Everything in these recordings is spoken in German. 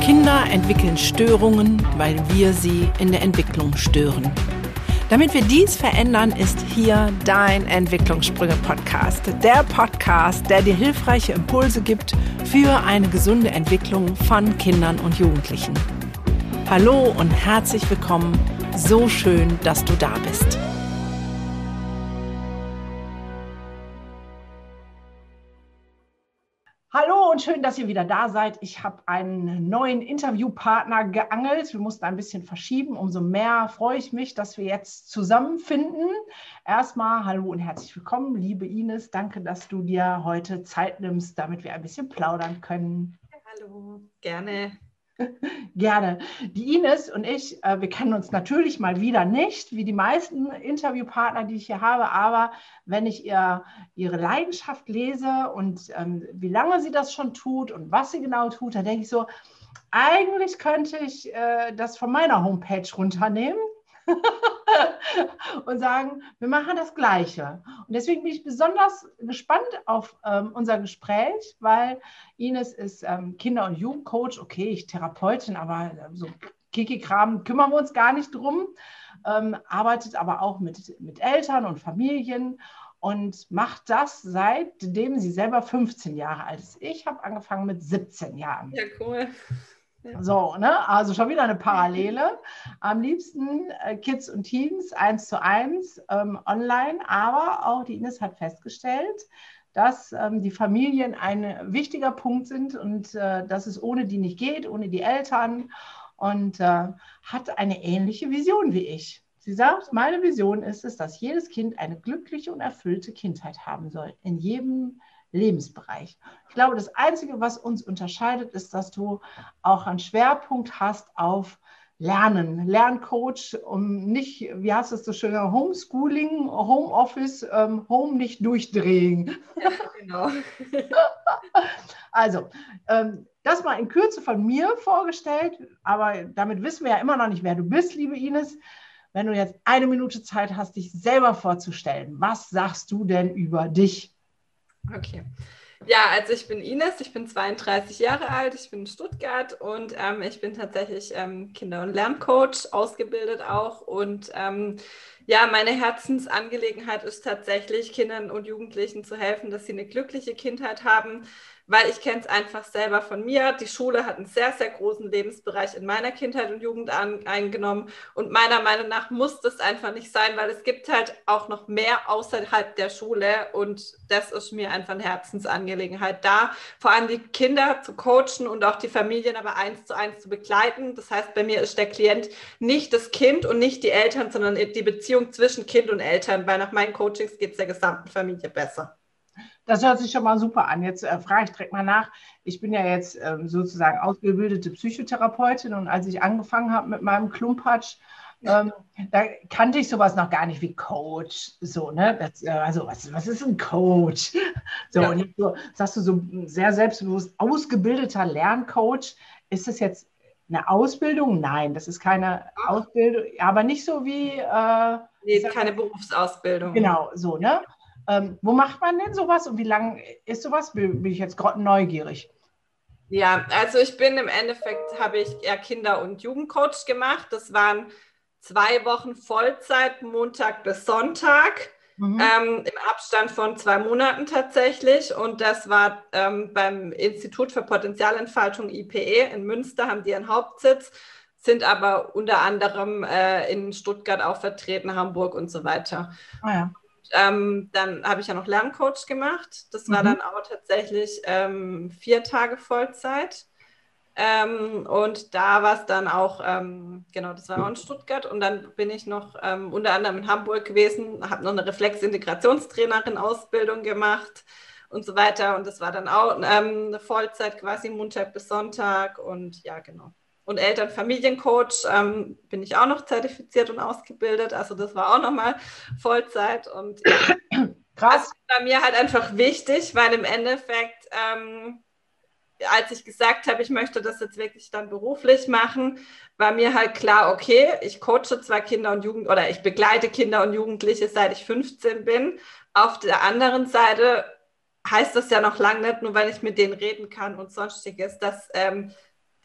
Kinder entwickeln Störungen, weil wir sie in der Entwicklung stören. Damit wir dies verändern, ist hier dein Entwicklungssprünge-Podcast. Der Podcast, der dir hilfreiche Impulse gibt für eine gesunde Entwicklung von Kindern und Jugendlichen. Hallo und herzlich willkommen. So schön, dass du da bist. Und schön, dass ihr wieder da seid. Ich habe einen neuen Interviewpartner geangelt. Wir mussten ein bisschen verschieben. Umso mehr freue ich mich, dass wir jetzt zusammenfinden. Erstmal hallo und herzlich willkommen, liebe Ines. Danke, dass du dir heute Zeit nimmst, damit wir ein bisschen plaudern können. Hallo, gerne. Gerne. Die Ines und ich, äh, wir kennen uns natürlich mal wieder nicht, wie die meisten Interviewpartner, die ich hier habe, aber wenn ich ihr, ihre Leidenschaft lese und ähm, wie lange sie das schon tut und was sie genau tut, dann denke ich so, eigentlich könnte ich äh, das von meiner Homepage runternehmen und sagen, wir machen das Gleiche. Und deswegen bin ich besonders gespannt auf ähm, unser Gespräch, weil Ines ist ähm, Kinder- und Jugendcoach, okay, ich Therapeutin, aber äh, so Kiki-Kram kümmern wir uns gar nicht drum, ähm, arbeitet aber auch mit, mit Eltern und Familien und macht das seitdem sie selber 15 Jahre alt ist. Ich habe angefangen mit 17 Jahren. Ja, cool. So, ne? Also schon wieder eine Parallele. Am liebsten äh, Kids und Teens eins zu eins ähm, online, aber auch die Ines hat festgestellt, dass ähm, die Familien ein wichtiger Punkt sind und äh, dass es ohne die nicht geht, ohne die Eltern und äh, hat eine ähnliche Vision wie ich. Sie sagt, meine Vision ist es, dass jedes Kind eine glückliche und erfüllte Kindheit haben soll, in jedem Lebensbereich. Ich glaube, das Einzige, was uns unterscheidet, ist, dass du auch einen Schwerpunkt hast auf Lernen, Lerncoach, um nicht, wie hast du es so schön, Homeschooling, Homeoffice, ähm, Home nicht durchdrehen. Ja, genau. also, ähm, das mal in Kürze von mir vorgestellt, aber damit wissen wir ja immer noch nicht, wer du bist, liebe Ines. Wenn du jetzt eine Minute Zeit hast, dich selber vorzustellen, was sagst du denn über dich? Okay. Ja, also ich bin Ines, ich bin 32 Jahre alt, ich bin in Stuttgart und ähm, ich bin tatsächlich ähm, Kinder- und Lerncoach, ausgebildet auch. Und ähm, ja, meine Herzensangelegenheit ist tatsächlich, Kindern und Jugendlichen zu helfen, dass sie eine glückliche Kindheit haben, weil ich kenne es einfach selber von mir. Die Schule hat einen sehr, sehr großen Lebensbereich in meiner Kindheit und Jugend an, eingenommen. Und meiner Meinung nach muss das einfach nicht sein, weil es gibt halt auch noch mehr außerhalb der Schule. Und das ist mir einfach eine Herzensangelegenheit, da vor allem die Kinder zu coachen und auch die Familien aber eins zu eins zu begleiten. Das heißt, bei mir ist der Klient nicht das Kind und nicht die Eltern, sondern die Beziehung zwischen Kind und Eltern, weil nach meinen Coachings geht es der gesamten Familie besser. Das hört sich schon mal super an. Jetzt äh, frage ich direkt mal nach. Ich bin ja jetzt ähm, sozusagen ausgebildete Psychotherapeutin und als ich angefangen habe mit meinem Klumpatsch, ähm, da kannte ich sowas noch gar nicht wie Coach. So, ne? Das, äh, also, was, was ist ein Coach? So, ja. und jetzt so, sagst du so sehr selbstbewusst, ausgebildeter Lerncoach. Ist das jetzt eine Ausbildung? Nein, das ist keine Ausbildung, aber nicht so wie. Äh, nee, keine Berufsausbildung. Genau, so, ne? Ähm, wo macht man denn sowas und wie lange ist sowas? Bin, bin ich jetzt gerade neugierig. Ja, also ich bin im Endeffekt, habe ich eher Kinder- und Jugendcoach gemacht. Das waren zwei Wochen Vollzeit, Montag bis Sonntag. Mhm. Ähm, Im Abstand von zwei Monaten tatsächlich. Und das war ähm, beim Institut für Potenzialentfaltung IPE in Münster, haben die ihren Hauptsitz, sind aber unter anderem äh, in Stuttgart auch vertreten, Hamburg und so weiter. Ah, ja ähm, dann habe ich ja noch Lerncoach gemacht. Das war mhm. dann auch tatsächlich ähm, vier Tage Vollzeit. Ähm, und da war es dann auch, ähm, genau, das war auch in Stuttgart. Und dann bin ich noch ähm, unter anderem in Hamburg gewesen, habe noch eine Reflex-Integrationstrainerin-Ausbildung gemacht und so weiter. Und das war dann auch ähm, eine Vollzeit quasi Montag bis Sonntag. Und ja, genau und Elternfamiliencoach ähm, bin ich auch noch zertifiziert und ausgebildet. Also das war auch nochmal Vollzeit. Und ja, krass. Das war mir halt einfach wichtig, weil im Endeffekt, ähm, als ich gesagt habe, ich möchte das jetzt wirklich dann beruflich machen, war mir halt klar, okay, ich coache zwar Kinder und Jugend oder ich begleite Kinder und Jugendliche, seit ich 15 bin. Auf der anderen Seite heißt das ja noch lange nicht, nur weil ich mit denen reden kann und sonstiges, dass ähm,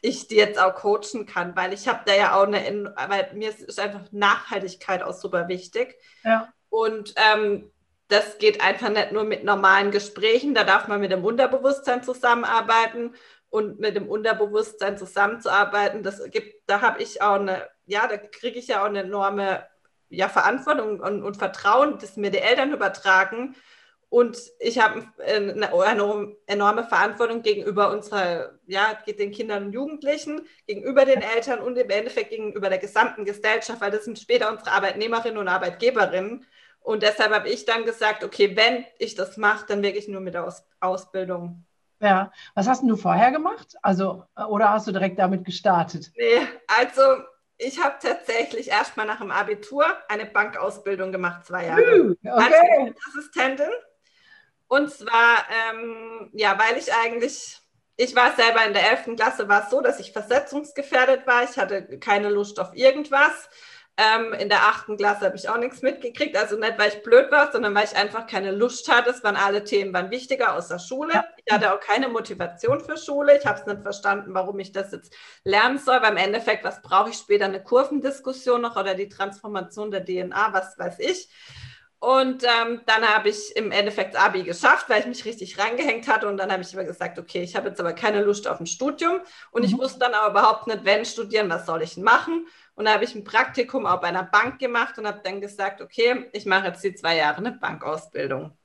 ich die jetzt auch coachen kann, weil ich habe da ja auch eine, weil mir ist einfach Nachhaltigkeit auch super wichtig. Ja. Und ähm, das geht einfach nicht nur mit normalen Gesprächen, da darf man mit dem Unterbewusstsein zusammenarbeiten und mit dem Unterbewusstsein zusammenzuarbeiten, das gibt, da habe ich auch eine, ja, da kriege ich ja auch eine enorme ja, Verantwortung und, und Vertrauen, das mir die Eltern übertragen. Und ich habe eine, eine, enorme Verantwortung gegenüber unserer, ja, den Kindern und Jugendlichen, gegenüber den Eltern und im Endeffekt gegenüber der gesamten Gesellschaft, weil das sind später unsere Arbeitnehmerinnen und Arbeitgeberinnen. Und deshalb habe ich dann gesagt, okay, wenn ich das mache, dann wirklich nur mit der Aus Ausbildung. Ja, was hast du vorher gemacht? Also, oder hast du direkt damit gestartet? Nee, also ich habe tatsächlich erstmal nach dem Abitur eine Bankausbildung gemacht, zwei Jahre. Okay. Als Assistentin. Und zwar, ähm, ja, weil ich eigentlich, ich war selber in der 11. Klasse, war es so, dass ich versetzungsgefährdet war. Ich hatte keine Lust auf irgendwas. Ähm, in der achten Klasse habe ich auch nichts mitgekriegt. Also nicht, weil ich blöd war, sondern weil ich einfach keine Lust hatte. Es waren alle Themen waren wichtiger aus der Schule. Ich hatte auch keine Motivation für Schule. Ich habe es nicht verstanden, warum ich das jetzt lernen soll. Weil im Endeffekt, was brauche ich später? Eine Kurvendiskussion noch oder die Transformation der DNA, was weiß ich. Und ähm, dann habe ich im Endeffekt Abi geschafft, weil ich mich richtig reingehängt hatte. Und dann habe ich immer gesagt, okay, ich habe jetzt aber keine Lust auf ein Studium. Und mhm. ich wusste dann aber überhaupt nicht, wenn studieren, was soll ich denn machen? Und da habe ich ein Praktikum auch bei einer Bank gemacht und habe dann gesagt, okay, ich mache jetzt die zwei Jahre eine Bankausbildung.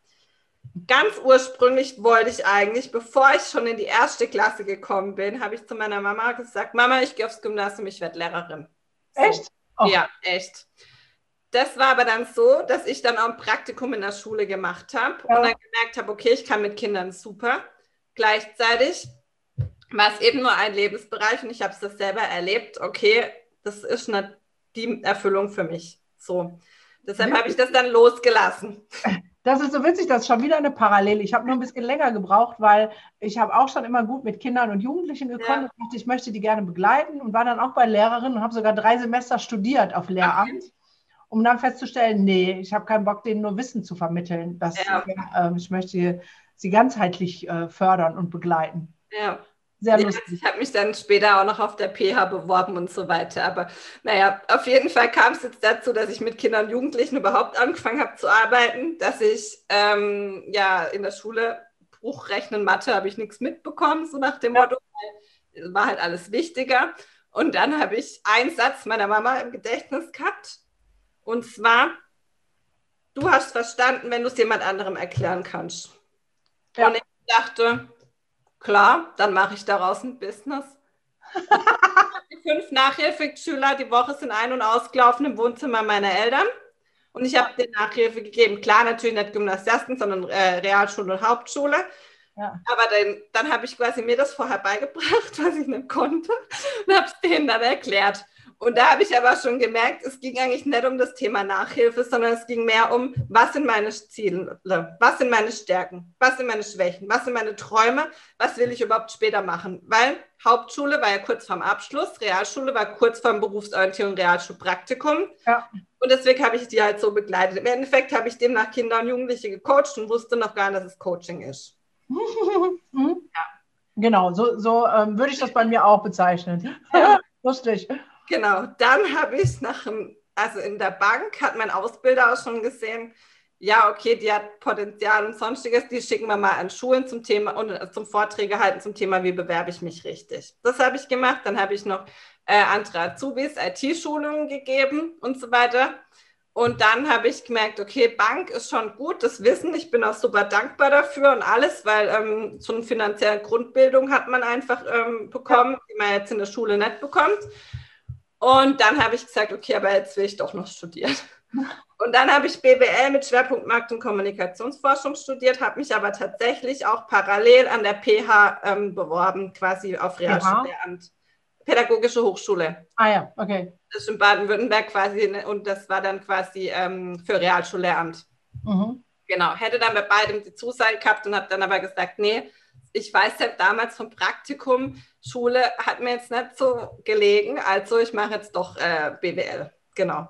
Ganz ursprünglich wollte ich eigentlich, bevor ich schon in die erste Klasse gekommen bin, habe ich zu meiner Mama gesagt, Mama, ich gehe aufs Gymnasium, ich werde Lehrerin. Echt? Oh. Ja, echt. Das war aber dann so, dass ich dann auch ein Praktikum in der Schule gemacht habe ja. und dann gemerkt habe, okay, ich kann mit Kindern super. Gleichzeitig war es eben nur ein Lebensbereich und ich habe es das selber erlebt, okay, das ist nicht die Erfüllung für mich. So. Deshalb habe ich das dann losgelassen. Das ist so witzig, das ist schon wieder eine Parallele. Ich habe nur ein bisschen länger gebraucht, weil ich habe auch schon immer gut mit Kindern und Jugendlichen gekommen ja. und dachte, ich möchte die gerne begleiten und war dann auch bei Lehrerin und habe sogar drei Semester studiert auf Lehramt, okay. Um dann festzustellen, nee, ich habe keinen Bock, denen nur Wissen zu vermitteln. Das, ja. äh, ich möchte sie ganzheitlich äh, fördern und begleiten. Ja. Sehr lustig. Ja, ich habe mich dann später auch noch auf der PH beworben und so weiter. Aber naja, auf jeden Fall kam es jetzt dazu, dass ich mit Kindern und Jugendlichen überhaupt angefangen habe zu arbeiten, dass ich ähm, ja in der Schule Bruchrechnen, Mathe habe ich nichts mitbekommen, so nach dem ja. Motto, war halt alles wichtiger. Und dann habe ich einen Satz meiner Mama im Gedächtnis gehabt. Und zwar, du hast verstanden, wenn du es jemand anderem erklären kannst. Ja. Und ich dachte, Klar, dann mache ich daraus ein Business. die fünf Nachhilfeschüler die Woche sind ein- und ausgelaufen im Wohnzimmer meiner Eltern. Und ich habe denen Nachhilfe gegeben. Klar, natürlich nicht Gymnasiasten, sondern äh, Realschule und Hauptschule. Ja. Aber dann, dann habe ich quasi mir das vorher beigebracht, was ich nicht konnte, und habe es denen dann erklärt. Und da habe ich aber schon gemerkt, es ging eigentlich nicht um das Thema Nachhilfe, sondern es ging mehr um, was sind meine Ziele, was sind meine Stärken, was sind meine Schwächen, was sind meine Träume, was will ich überhaupt später machen. Weil Hauptschule war ja kurz vorm Abschluss, Realschule war kurz vorm Berufsorientierung, Realschulpraktikum. Ja. Und deswegen habe ich die halt so begleitet. Im Endeffekt habe ich demnach Kinder und Jugendliche gecoacht und wusste noch gar nicht, dass es Coaching ist. ja. Genau, so, so ähm, würde ich das bei mir auch bezeichnen. Ja. Lustig. Genau, dann habe ich nach dem, also in der Bank hat mein Ausbilder auch schon gesehen, ja, okay, die hat Potenzial und sonstiges, die schicken wir mal an Schulen zum Thema und äh, zum Vorträge halten zum Thema, wie bewerbe ich mich richtig. Das habe ich gemacht. Dann habe ich noch äh, andere Azubis IT-Schulungen gegeben und so weiter. Und dann habe ich gemerkt, okay, Bank ist schon gut, das Wissen. Ich bin auch super dankbar dafür und alles, weil ähm, so eine finanzielle Grundbildung hat man einfach ähm, bekommen, die man jetzt in der Schule nicht bekommt. Und dann habe ich gesagt, okay, aber jetzt will ich doch noch studieren. Und dann habe ich BWL mit Schwerpunkt Markt- und Kommunikationsforschung studiert, habe mich aber tatsächlich auch parallel an der PH ähm, beworben, quasi auf Realschullehramt. Pädagogische Hochschule. Ah ja, okay. Das ist in Baden-Württemberg quasi ne, und das war dann quasi ähm, für Realschullehramt. Mhm. Genau, hätte dann bei beidem die Zusage gehabt und habe dann aber gesagt, nee, ich weiß ja damals vom Praktikum, Schule hat mir jetzt nicht so gelegen, also ich mache jetzt doch äh, BWL. Genau.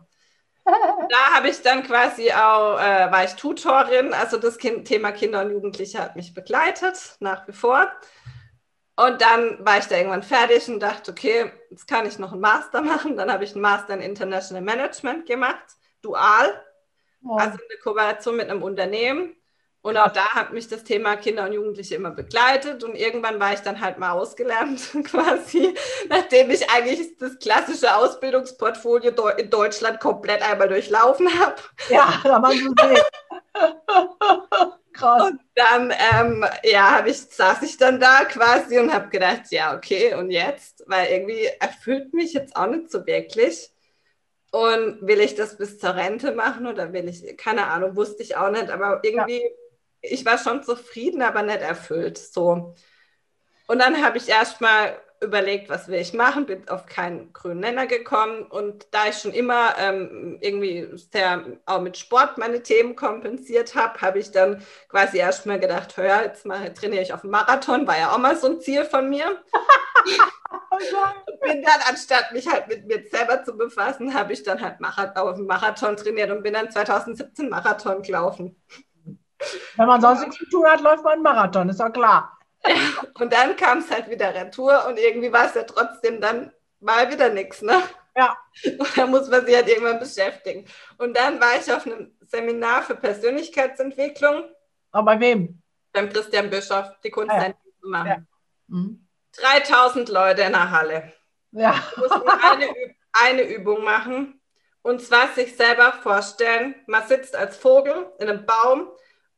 da habe ich dann quasi auch, äh, war ich Tutorin, also das kind, Thema Kinder und Jugendliche hat mich begleitet, nach wie vor. Und dann war ich da irgendwann fertig und dachte, okay, jetzt kann ich noch einen Master machen. Dann habe ich einen Master in International Management gemacht, dual, oh. also eine Kooperation mit einem Unternehmen. Und auch da hat mich das Thema Kinder und Jugendliche immer begleitet. Und irgendwann war ich dann halt mal ausgelernt, quasi, nachdem ich eigentlich das klassische Ausbildungsportfolio in Deutschland komplett einmal durchlaufen habe. Ja, da man so sehen. Krass. Und dann, ähm, ja, ich, saß ich dann da quasi und habe gedacht, ja, okay, und jetzt? Weil irgendwie erfüllt mich jetzt auch nicht so wirklich. Und will ich das bis zur Rente machen oder will ich, keine Ahnung, wusste ich auch nicht, aber irgendwie, ja. Ich war schon zufrieden, aber nicht erfüllt. So. Und dann habe ich erstmal überlegt, was will ich machen, bin auf keinen grünen Nenner gekommen und da ich schon immer ähm, irgendwie sehr auch mit Sport meine Themen kompensiert habe, habe ich dann quasi erstmal gedacht, hör, jetzt mache, trainiere ich auf dem Marathon, war ja auch mal so ein Ziel von mir. und bin dann, anstatt mich halt mit mir selber zu befassen, habe ich dann halt Marathon, auf dem Marathon trainiert und bin dann 2017 Marathon gelaufen. Wenn man sonst nichts zu tun hat, läuft man einen Marathon, ist doch klar. Und dann kam es halt wieder Retour und irgendwie war es ja trotzdem dann mal wieder nichts, ne? Ja. Und da muss man sich halt irgendwann beschäftigen. Und dann war ich auf einem Seminar für Persönlichkeitsentwicklung. Aber bei wem? Beim Christian Bischof, die Kunst ah, ja. zu machen. Ja. Mhm. 3000 Leute in der Halle. Ja. Wir mussten eine, eine Übung machen. Und zwar sich selber vorstellen, man sitzt als Vogel in einem Baum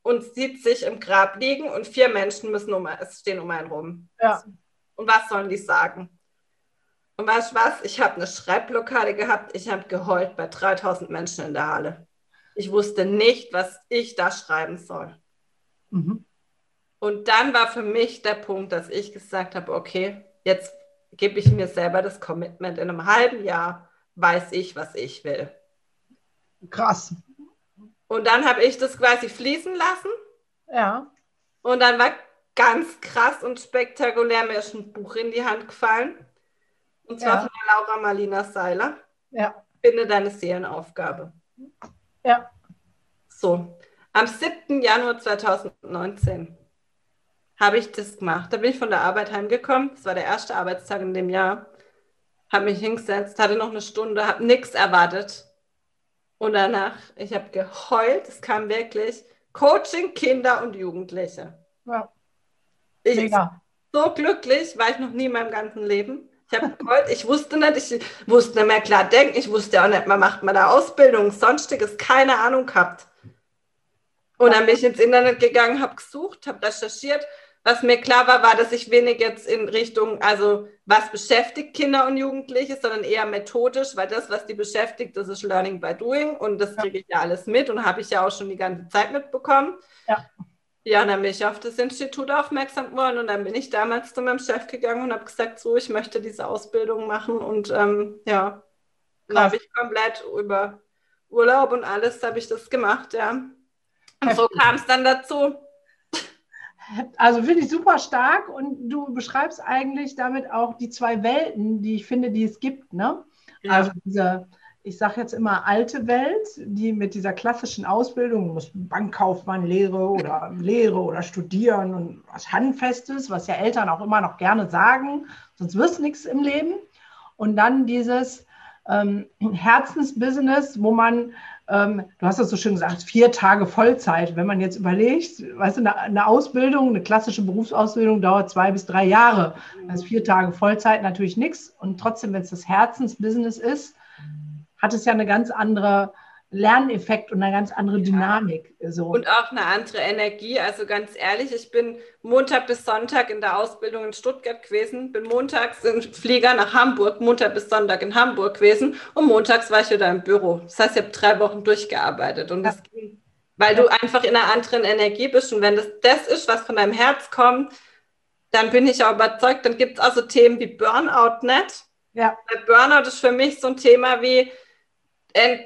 und sieht sich im Grab liegen und vier Menschen müssen um, es stehen um einen rum. Ja. Und was sollen die sagen? Und weißt du was? Ich habe eine Schreibblockade gehabt. Ich habe geheult bei 3000 Menschen in der Halle. Ich wusste nicht, was ich da schreiben soll. Mhm. Und dann war für mich der Punkt, dass ich gesagt habe, okay, jetzt gebe ich mir selber das Commitment. In einem halben Jahr weiß ich, was ich will. Krass. Und dann habe ich das quasi fließen lassen. Ja. Und dann war ganz krass und spektakulär mir ist ein Buch in die Hand gefallen. Und zwar ja. von der Laura Marlina Seiler. Ja. Finde deine Seelenaufgabe. Ja. So, am 7. Januar 2019 habe ich das gemacht. Da bin ich von der Arbeit heimgekommen. Das war der erste Arbeitstag in dem Jahr. Habe mich hingesetzt, hatte noch eine Stunde, habe nichts erwartet. Und danach, ich habe geheult, es kam wirklich Coaching Kinder und Jugendliche. Ja. Ich, Mega. So glücklich war ich noch nie in meinem ganzen Leben. Ich habe geheult, ich wusste nicht, ich wusste nicht mehr klar denken, ich wusste auch nicht, man macht mal da Ausbildung, sonstiges, keine Ahnung gehabt. Und dann bin ich ins Internet gegangen, habe gesucht, habe recherchiert was mir klar war, war, dass ich wenig jetzt in Richtung, also was beschäftigt Kinder und Jugendliche, sondern eher methodisch, weil das, was die beschäftigt, das ist Learning by Doing und das kriege ich ja alles mit und habe ich ja auch schon die ganze Zeit mitbekommen. Ja. Ja, dann bin ich auf das Institut aufmerksam geworden und dann bin ich damals zu meinem Chef gegangen und habe gesagt, so, ich möchte diese Ausbildung machen und ähm, ja, dann habe ich komplett über Urlaub und alles habe ich das gemacht, ja. Und so kam es dann dazu. Also finde ich super stark und du beschreibst eigentlich damit auch die zwei Welten, die ich finde, die es gibt. Ne? Ja. Also diese, ich sage jetzt immer alte Welt, die mit dieser klassischen Ausbildung, muss Bankkaufmann Lehre oder Lehre oder studieren und was Handfestes, was ja Eltern auch immer noch gerne sagen, sonst wird es nichts im Leben. Und dann dieses ähm, Herzensbusiness, wo man ähm, du hast das so schön gesagt, vier Tage Vollzeit. Wenn man jetzt überlegt, weißt du, eine, eine Ausbildung, eine klassische Berufsausbildung dauert zwei bis drei Jahre. Also vier Tage Vollzeit natürlich nichts. Und trotzdem, wenn es das Herzensbusiness ist, hat es ja eine ganz andere Lerneffekt und eine ganz andere Dynamik. So. Und auch eine andere Energie. Also ganz ehrlich, ich bin Montag bis Sonntag in der Ausbildung in Stuttgart gewesen, bin montags im Flieger nach Hamburg, Montag bis Sonntag in Hamburg gewesen und montags war ich wieder im Büro. Das heißt, ich habe drei Wochen durchgearbeitet und das ging, weil du einfach in einer anderen Energie bist und wenn das das ist, was von deinem Herz kommt, dann bin ich auch überzeugt, dann gibt es also Themen wie Burnout nicht. Ja. Burnout ist für mich so ein Thema wie,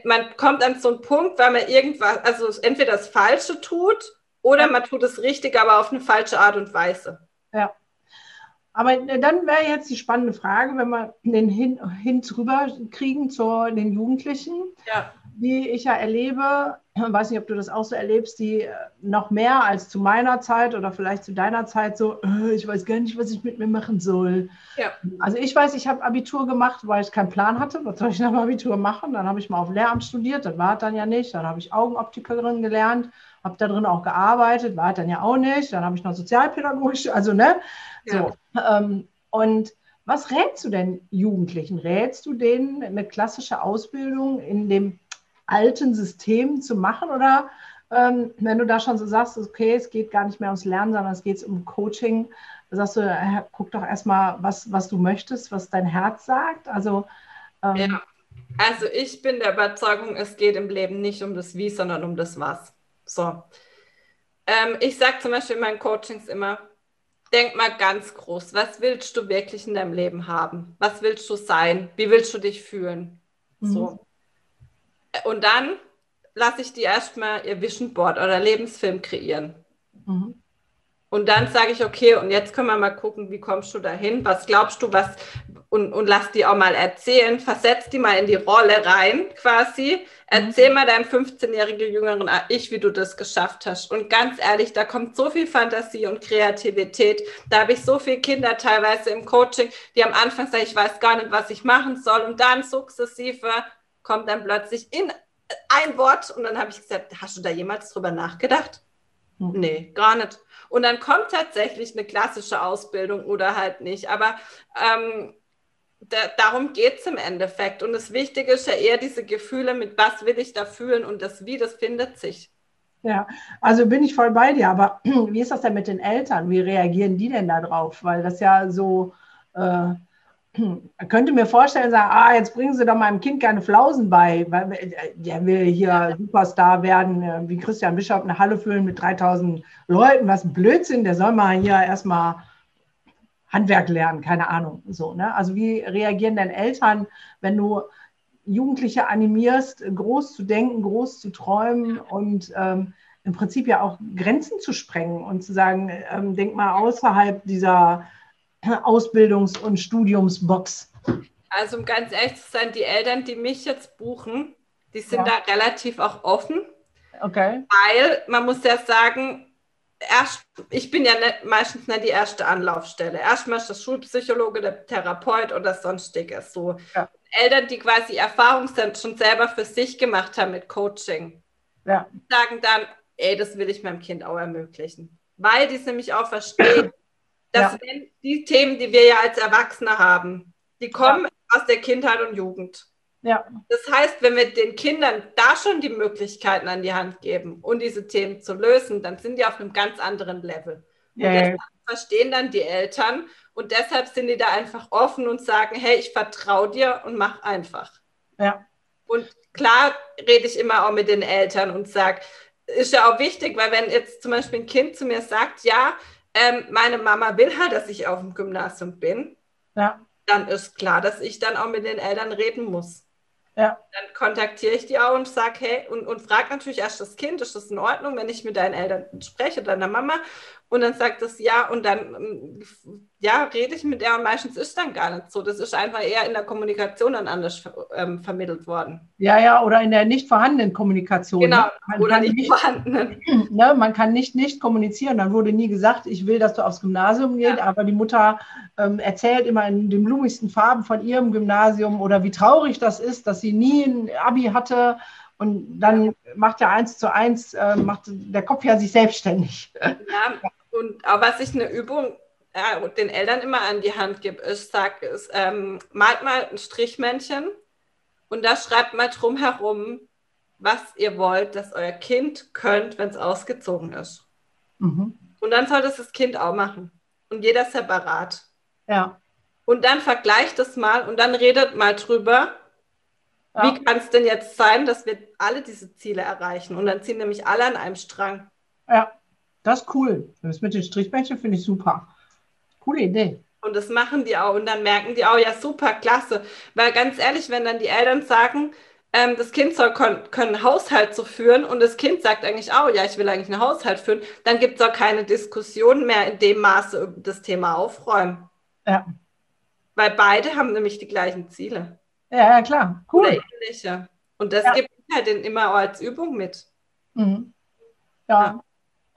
man kommt an so einen Punkt, weil man irgendwas, also entweder das Falsche tut oder man tut es richtig, aber auf eine falsche Art und Weise. Ja. Aber äh, dann wäre jetzt die spannende Frage, wenn wir den hin, hin drüber kriegen zu den Jugendlichen. Ja. die ich ja erlebe, weiß nicht, ob du das auch so erlebst, die äh, noch mehr als zu meiner Zeit oder vielleicht zu deiner Zeit so, äh, ich weiß gar nicht, was ich mit mir machen soll. Ja. Also ich weiß, ich habe Abitur gemacht, weil ich keinen Plan hatte, was soll ich nach dem Abitur machen? Dann habe ich mal auf Lehramt studiert, das war dann ja nicht. Dann habe ich Augenoptikerin gelernt, habe da drin auch gearbeitet, war dann ja auch nicht. Dann habe ich noch sozialpädagogisch, also ne, ja. so. Ähm, und was rätst du denn Jugendlichen? Rätst du denen eine klassische Ausbildung in dem alten System zu machen? Oder ähm, wenn du da schon so sagst, okay, es geht gar nicht mehr ums Lernen, sondern es geht um Coaching, sagst du, äh, guck doch erstmal, was, was du möchtest, was dein Herz sagt. Also, ähm, ja. also ich bin der Überzeugung, es geht im Leben nicht um das Wie, sondern um das Was. So. Ähm, ich sage zum Beispiel in meinen Coachings immer, denk mal ganz groß, was willst du wirklich in deinem Leben haben? Was willst du sein? Wie willst du dich fühlen? Mhm. So. Und dann lasse ich die erstmal ihr Vision Board oder Lebensfilm kreieren. Mhm. Und dann sage ich, okay, und jetzt können wir mal gucken, wie kommst du dahin? Was glaubst du, was, und, und lass die auch mal erzählen, versetz die mal in die Rolle rein quasi. Erzähl mhm. mal deinem 15-jährigen jüngeren Ich, wie du das geschafft hast. Und ganz ehrlich, da kommt so viel Fantasie und Kreativität. Da habe ich so viele Kinder teilweise im Coaching, die am Anfang sagen, ich weiß gar nicht, was ich machen soll. Und dann sukzessive kommt dann plötzlich in ein Wort. Und dann habe ich gesagt, hast du da jemals drüber nachgedacht? Mhm. Nee, gar nicht. Und dann kommt tatsächlich eine klassische Ausbildung oder halt nicht. Aber ähm, da, darum geht es im Endeffekt. Und das Wichtige ist ja eher diese Gefühle, mit was will ich da fühlen und das Wie, das findet sich. Ja, also bin ich voll bei dir. Aber wie ist das denn mit den Eltern? Wie reagieren die denn da drauf? Weil das ja so. Äh, könnte mir vorstellen, sagen, ah, jetzt bringen Sie doch meinem Kind keine Flausen bei, weil äh, der will hier Superstar werden, äh, wie Christian Bischof eine Halle füllen mit 3000 Leuten, was ein Blödsinn, der soll mal hier erstmal Handwerk lernen, keine Ahnung, so, ne? Also wie reagieren denn Eltern, wenn du Jugendliche animierst, groß zu denken, groß zu träumen und ähm, im Prinzip ja auch Grenzen zu sprengen und zu sagen, ähm, denk mal außerhalb dieser Ausbildungs- und Studiumsbox? Also um ganz ehrlich zu sein, die Eltern, die mich jetzt buchen, die sind ja. da relativ auch offen. Okay. Weil man muss ja sagen, erst, ich bin ja nicht, meistens nicht die erste Anlaufstelle. Erstmal ist das Schulpsychologe, der Therapeut oder sonstiges. So ja. Eltern, die quasi Erfahrungen schon selber für sich gemacht haben mit Coaching, ja. sagen dann, ey, das will ich meinem Kind auch ermöglichen. Weil die es nämlich auch verstehen, dass ja. wenn die Themen, die wir ja als Erwachsene haben, die kommen ja. aus der Kindheit und Jugend. Ja. Das heißt, wenn wir den Kindern da schon die Möglichkeiten an die Hand geben und diese Themen zu lösen, dann sind die auf einem ganz anderen Level. Und ja. das verstehen dann die Eltern und deshalb sind die da einfach offen und sagen, hey, ich vertraue dir und mach einfach. Ja. Und klar rede ich immer auch mit den Eltern und sage, ist ja auch wichtig, weil wenn jetzt zum Beispiel ein Kind zu mir sagt, ja, ähm, meine Mama will halt, dass ich auf dem Gymnasium bin, ja. dann ist klar, dass ich dann auch mit den Eltern reden muss. Ja. Dann kontaktiere ich die auch und sage, hey, und, und frage natürlich erst das Kind, ist das in Ordnung, wenn ich mit deinen Eltern spreche, deiner Mama? Und dann sagt es ja und dann ähm, ja, rede ich mit der und meistens ist dann gar nicht so. Das ist einfach eher in der Kommunikation dann anders ähm, vermittelt worden. Ja, ja, oder in der nicht vorhandenen Kommunikation. Genau, ne? oder nicht, nicht vorhandenen. Ne, man kann nicht nicht kommunizieren. Dann wurde nie gesagt, ich will, dass du aufs Gymnasium gehst, ja. aber die Mutter ähm, erzählt immer in den blumigsten Farben von ihrem Gymnasium oder wie traurig das ist, dass sie nie ein Abi hatte. Und dann macht ja eins zu eins, äh, macht der Kopf ja sich selbstständig. Ja, und auch was ich eine Übung äh, den Eltern immer an die Hand gebe, ist, sag, ist, ähm, malt mal ein Strichmännchen und da schreibt mal drum herum, was ihr wollt, dass euer Kind könnt, wenn es ausgezogen ist. Mhm. Und dann soll das das Kind auch machen. Und jeder separat. Ja. Und dann vergleicht es mal und dann redet mal drüber, ja. wie kann es denn jetzt sein, dass wir alle diese Ziele erreichen? Und dann ziehen nämlich alle an einem Strang. Ja. Das ist cool. Das mit den Strichmännchen finde ich super. Coole Idee. Und das machen die auch. Und dann merken die auch, ja, super, klasse. Weil ganz ehrlich, wenn dann die Eltern sagen, ähm, das Kind soll können einen Haushalt so führen und das Kind sagt eigentlich auch, ja, ich will eigentlich einen Haushalt führen, dann gibt es auch keine Diskussion mehr in dem Maße über das Thema Aufräumen. Ja. Weil beide haben nämlich die gleichen Ziele. Ja, ja klar. Cool. Und das ja. gibt halt den immer auch als Übung mit. Mhm. Ja. ja.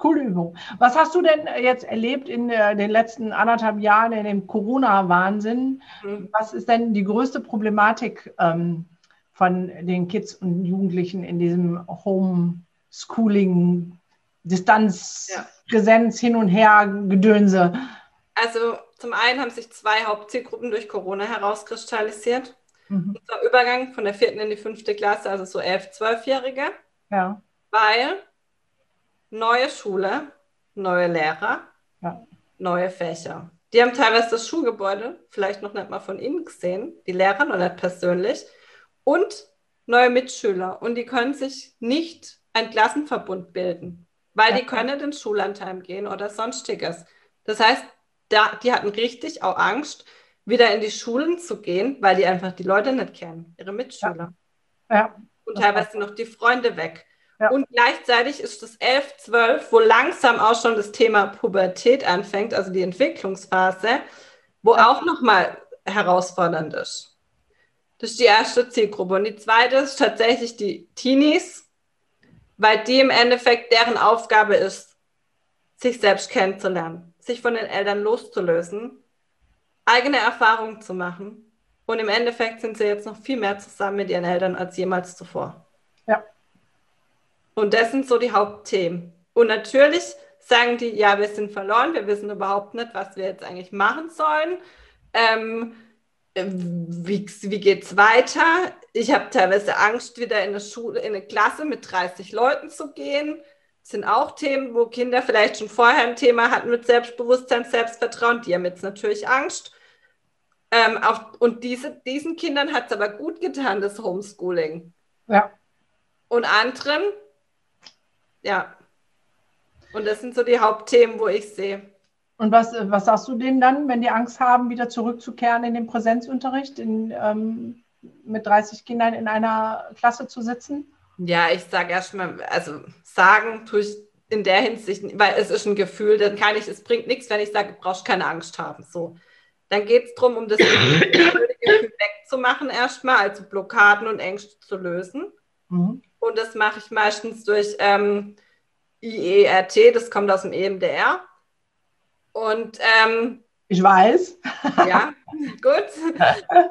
Coole Übung. Was hast du denn jetzt erlebt in den letzten anderthalb Jahren in dem Corona-Wahnsinn? Mhm. Was ist denn die größte Problematik ähm, von den Kids und Jugendlichen in diesem Homeschooling, Distanz, ja. Präsenz, hin und her, Gedönse? Also zum einen haben sich zwei Hauptzielgruppen durch Corona herauskristallisiert. Mhm. Zwar Übergang von der vierten in die fünfte Klasse, also so elf, zwölfjährige. Ja. Weil neue Schule, neue Lehrer, ja. neue Fächer. Die haben teilweise das Schulgebäude vielleicht noch nicht mal von innen gesehen, die Lehrer noch nicht persönlich, und neue Mitschüler. Und die können sich nicht ein Klassenverbund bilden, weil ja. die können in den Schullandheim gehen oder sonstiges. Das heißt, da, die hatten richtig auch Angst, wieder in die Schulen zu gehen, weil die einfach die Leute nicht kennen, ihre Mitschüler. Ja. ja. Und teilweise noch die Freunde weg. Ja. Und gleichzeitig ist das 11, 12, wo langsam auch schon das Thema Pubertät anfängt, also die Entwicklungsphase, wo ja. auch nochmal herausfordernd ist. Das ist die erste Zielgruppe. Und die zweite ist tatsächlich die Teenies, weil die im Endeffekt deren Aufgabe ist, sich selbst kennenzulernen, sich von den Eltern loszulösen, eigene Erfahrungen zu machen. Und im Endeffekt sind sie jetzt noch viel mehr zusammen mit ihren Eltern als jemals zuvor. Ja. Und das sind so die Hauptthemen. Und natürlich sagen die, ja, wir sind verloren, wir wissen überhaupt nicht, was wir jetzt eigentlich machen sollen. Ähm, wie, wie geht es weiter? Ich habe teilweise Angst, wieder in eine Schule, in eine Klasse mit 30 Leuten zu gehen. Das sind auch Themen, wo Kinder vielleicht schon vorher ein Thema hatten mit Selbstbewusstsein, Selbstvertrauen. Die haben jetzt natürlich Angst. Ähm, auch, und diese, diesen Kindern hat es aber gut getan, das Homeschooling. Ja. Und anderen ja. Und das sind so die Hauptthemen, wo ich sehe. Und was, was sagst du denen dann, wenn die Angst haben, wieder zurückzukehren in den Präsenzunterricht, in, ähm, mit 30 Kindern in einer Klasse zu sitzen? Ja, ich sage erstmal, also sagen tue ich in der Hinsicht, weil es ist ein Gefühl, dann kann ich, es bringt nichts, wenn ich sage, du brauchst keine Angst haben. So. Dann geht es darum, um das Gefühl wegzumachen erstmal, also Blockaden und Ängste zu lösen. Mhm. Und das mache ich meistens durch ähm, IERT, das kommt aus dem EMDR. Und ähm, ich weiß. Ja, gut.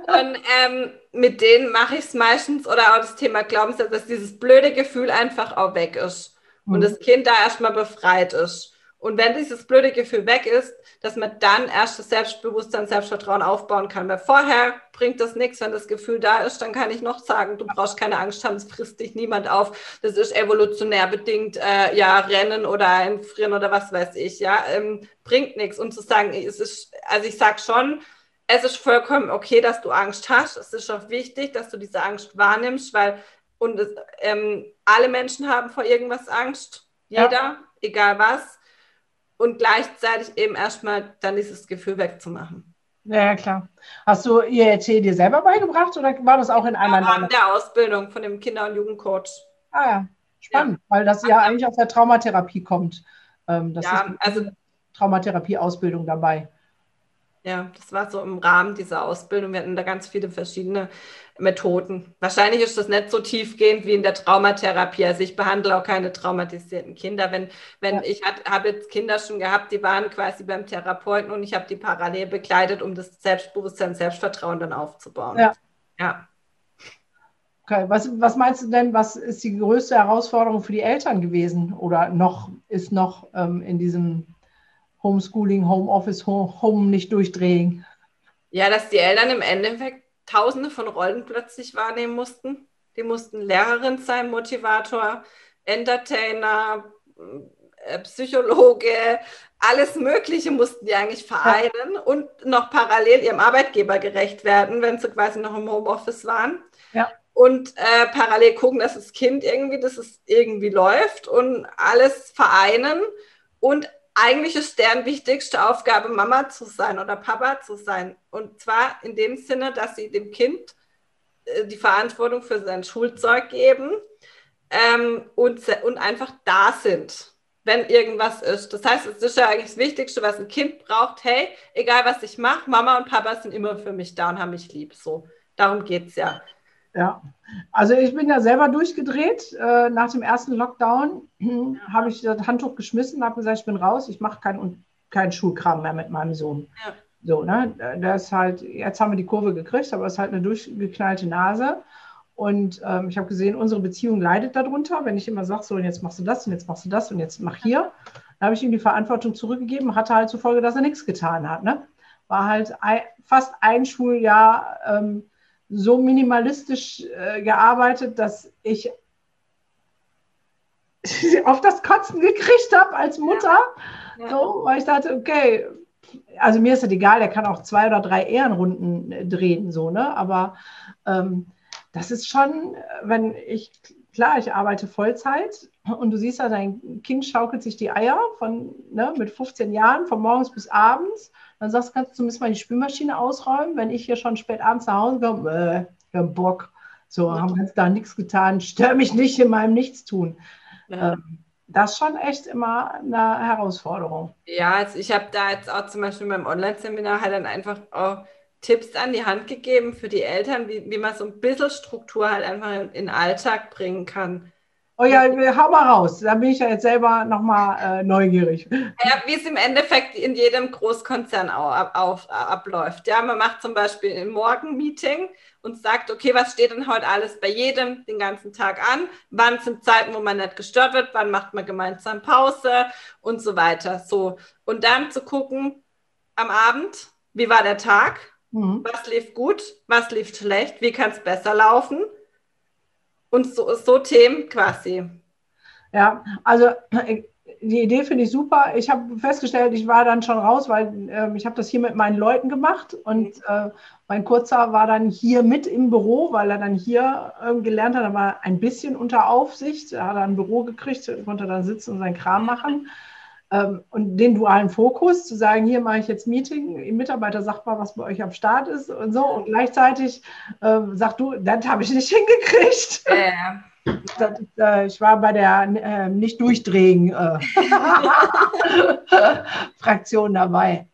Und ähm, mit denen mache ich es meistens oder auch das Thema Glaubenssatz, dass dieses blöde Gefühl einfach auch weg ist mhm. und das Kind da erstmal befreit ist. Und wenn dieses blöde Gefühl weg ist, dass man dann erst das Selbstbewusstsein, Selbstvertrauen aufbauen kann. Weil vorher bringt das nichts, wenn das Gefühl da ist, dann kann ich noch sagen, du brauchst keine Angst haben, es frisst dich niemand auf. Das ist evolutionär bedingt, äh, ja, Rennen oder Einfrieren oder was weiß ich, ja, ähm, bringt nichts. Und zu sagen, es ist, also ich sage schon, es ist vollkommen okay, dass du Angst hast. Es ist auch wichtig, dass du diese Angst wahrnimmst, weil und es, ähm, alle Menschen haben vor irgendwas Angst. Jeder, ja. egal was und gleichzeitig eben erstmal dann dieses Gefühl wegzumachen. Ja, klar. Hast du IET dir selber beigebracht oder war das auch in einer ja, der Ausbildung von dem Kinder- und Jugendcoach. Ah ja, spannend, ja. weil das ja eigentlich aus der Traumatherapie kommt. Ähm, das ja, ist also Traumatherapie-Ausbildung dabei. Ja, das war so im Rahmen dieser Ausbildung. Wir hatten da ganz viele verschiedene Methoden. Wahrscheinlich ist das nicht so tiefgehend wie in der Traumatherapie. Also ich behandle auch keine traumatisierten Kinder. Wenn, wenn ja. ich habe jetzt Kinder schon gehabt, die waren quasi beim Therapeuten und ich habe die parallel begleitet, um das Selbstbewusstsein, Selbstvertrauen dann aufzubauen. Ja. ja. Okay, was, was meinst du denn, was ist die größte Herausforderung für die Eltern gewesen oder noch ist noch ähm, in diesem Homeschooling, Homeoffice, Home nicht durchdrehen. Ja, dass die Eltern im Endeffekt tausende von Rollen plötzlich wahrnehmen mussten. Die mussten Lehrerin sein, Motivator, Entertainer, äh, Psychologe, alles Mögliche mussten die eigentlich vereinen ja. und noch parallel ihrem Arbeitgeber gerecht werden, wenn sie quasi noch im Homeoffice waren. Ja. Und äh, parallel gucken, dass das Kind irgendwie, dass es irgendwie läuft und alles vereinen und eigentlich ist deren wichtigste Aufgabe, Mama zu sein oder Papa zu sein. Und zwar in dem Sinne, dass sie dem Kind äh, die Verantwortung für sein Schulzeug geben ähm, und, und einfach da sind, wenn irgendwas ist. Das heißt, es ist ja eigentlich das Wichtigste, was ein Kind braucht. Hey, egal was ich mache, Mama und Papa sind immer für mich da und haben mich lieb. So, darum geht es ja. Ja, also ich bin ja selber durchgedreht. Äh, nach dem ersten Lockdown habe ich das Handtuch geschmissen, habe gesagt, ich bin raus, ich mache keinen kein Schulkram mehr mit meinem Sohn. Ja. So, ne? Das ist halt, jetzt haben wir die Kurve gekriegt, aber es ist halt eine durchgeknallte Nase. Und ähm, ich habe gesehen, unsere Beziehung leidet darunter, wenn ich immer sage, so, und jetzt machst du das und jetzt machst du das und jetzt mach hier. Dann habe ich ihm die Verantwortung zurückgegeben, hatte halt zur Folge, dass er nichts getan hat. Ne? War halt ein, fast ein Schuljahr ähm, so minimalistisch äh, gearbeitet, dass ich auf das Kotzen gekriegt habe als Mutter. Ja. Ja. So, weil ich dachte, okay, also mir ist das egal, der kann auch zwei oder drei Ehrenrunden äh, drehen, so, ne? Aber ähm, das ist schon, wenn ich, klar, ich arbeite Vollzeit und du siehst ja, dein Kind schaukelt sich die Eier von, ne, mit 15 Jahren, von morgens bis abends. Dann sagst du, kannst du zumindest mal die Spülmaschine ausräumen, wenn ich hier schon spät abends nach Hause komme, äh, wir haben Bock. So, haben wir da nichts getan, stör mich nicht in meinem Nichtstun. Ja. Ähm, das ist schon echt immer eine Herausforderung. Ja, also ich habe da jetzt auch zum Beispiel beim Online-Seminar halt dann einfach auch Tipps an die Hand gegeben für die Eltern, wie, wie man so ein bisschen Struktur halt einfach in, in den Alltag bringen kann. Oh ja, hau mal raus. Da bin ich ja jetzt selber nochmal äh, neugierig. Ja, wie es im Endeffekt in jedem Großkonzern ab, auf, abläuft. Ja, man macht zum Beispiel ein Morgenmeeting und sagt, okay, was steht denn heute alles bei jedem den ganzen Tag an? Wann sind Zeiten, wo man nicht gestört wird? Wann macht man gemeinsam Pause und so weiter? So. Und dann zu gucken am Abend, wie war der Tag? Mhm. Was lief gut? Was lief schlecht? Wie kann es besser laufen? Und so, so Themen quasi. Ja, also die Idee finde ich super. Ich habe festgestellt, ich war dann schon raus, weil äh, ich habe das hier mit meinen Leuten gemacht und äh, mein Kurzer war dann hier mit im Büro, weil er dann hier äh, gelernt hat. Er war ein bisschen unter Aufsicht, er hat ein Büro gekriegt, konnte dann sitzen und seinen Kram machen. Ähm, und den dualen Fokus, zu sagen, hier mache ich jetzt Meeting, im Mitarbeiter sagt mal, was bei euch am Start ist und so. Und gleichzeitig äh, sagt du, das habe ich nicht hingekriegt. Äh. Das, äh, ich war bei der äh, nicht durchdrehen äh, Fraktion dabei.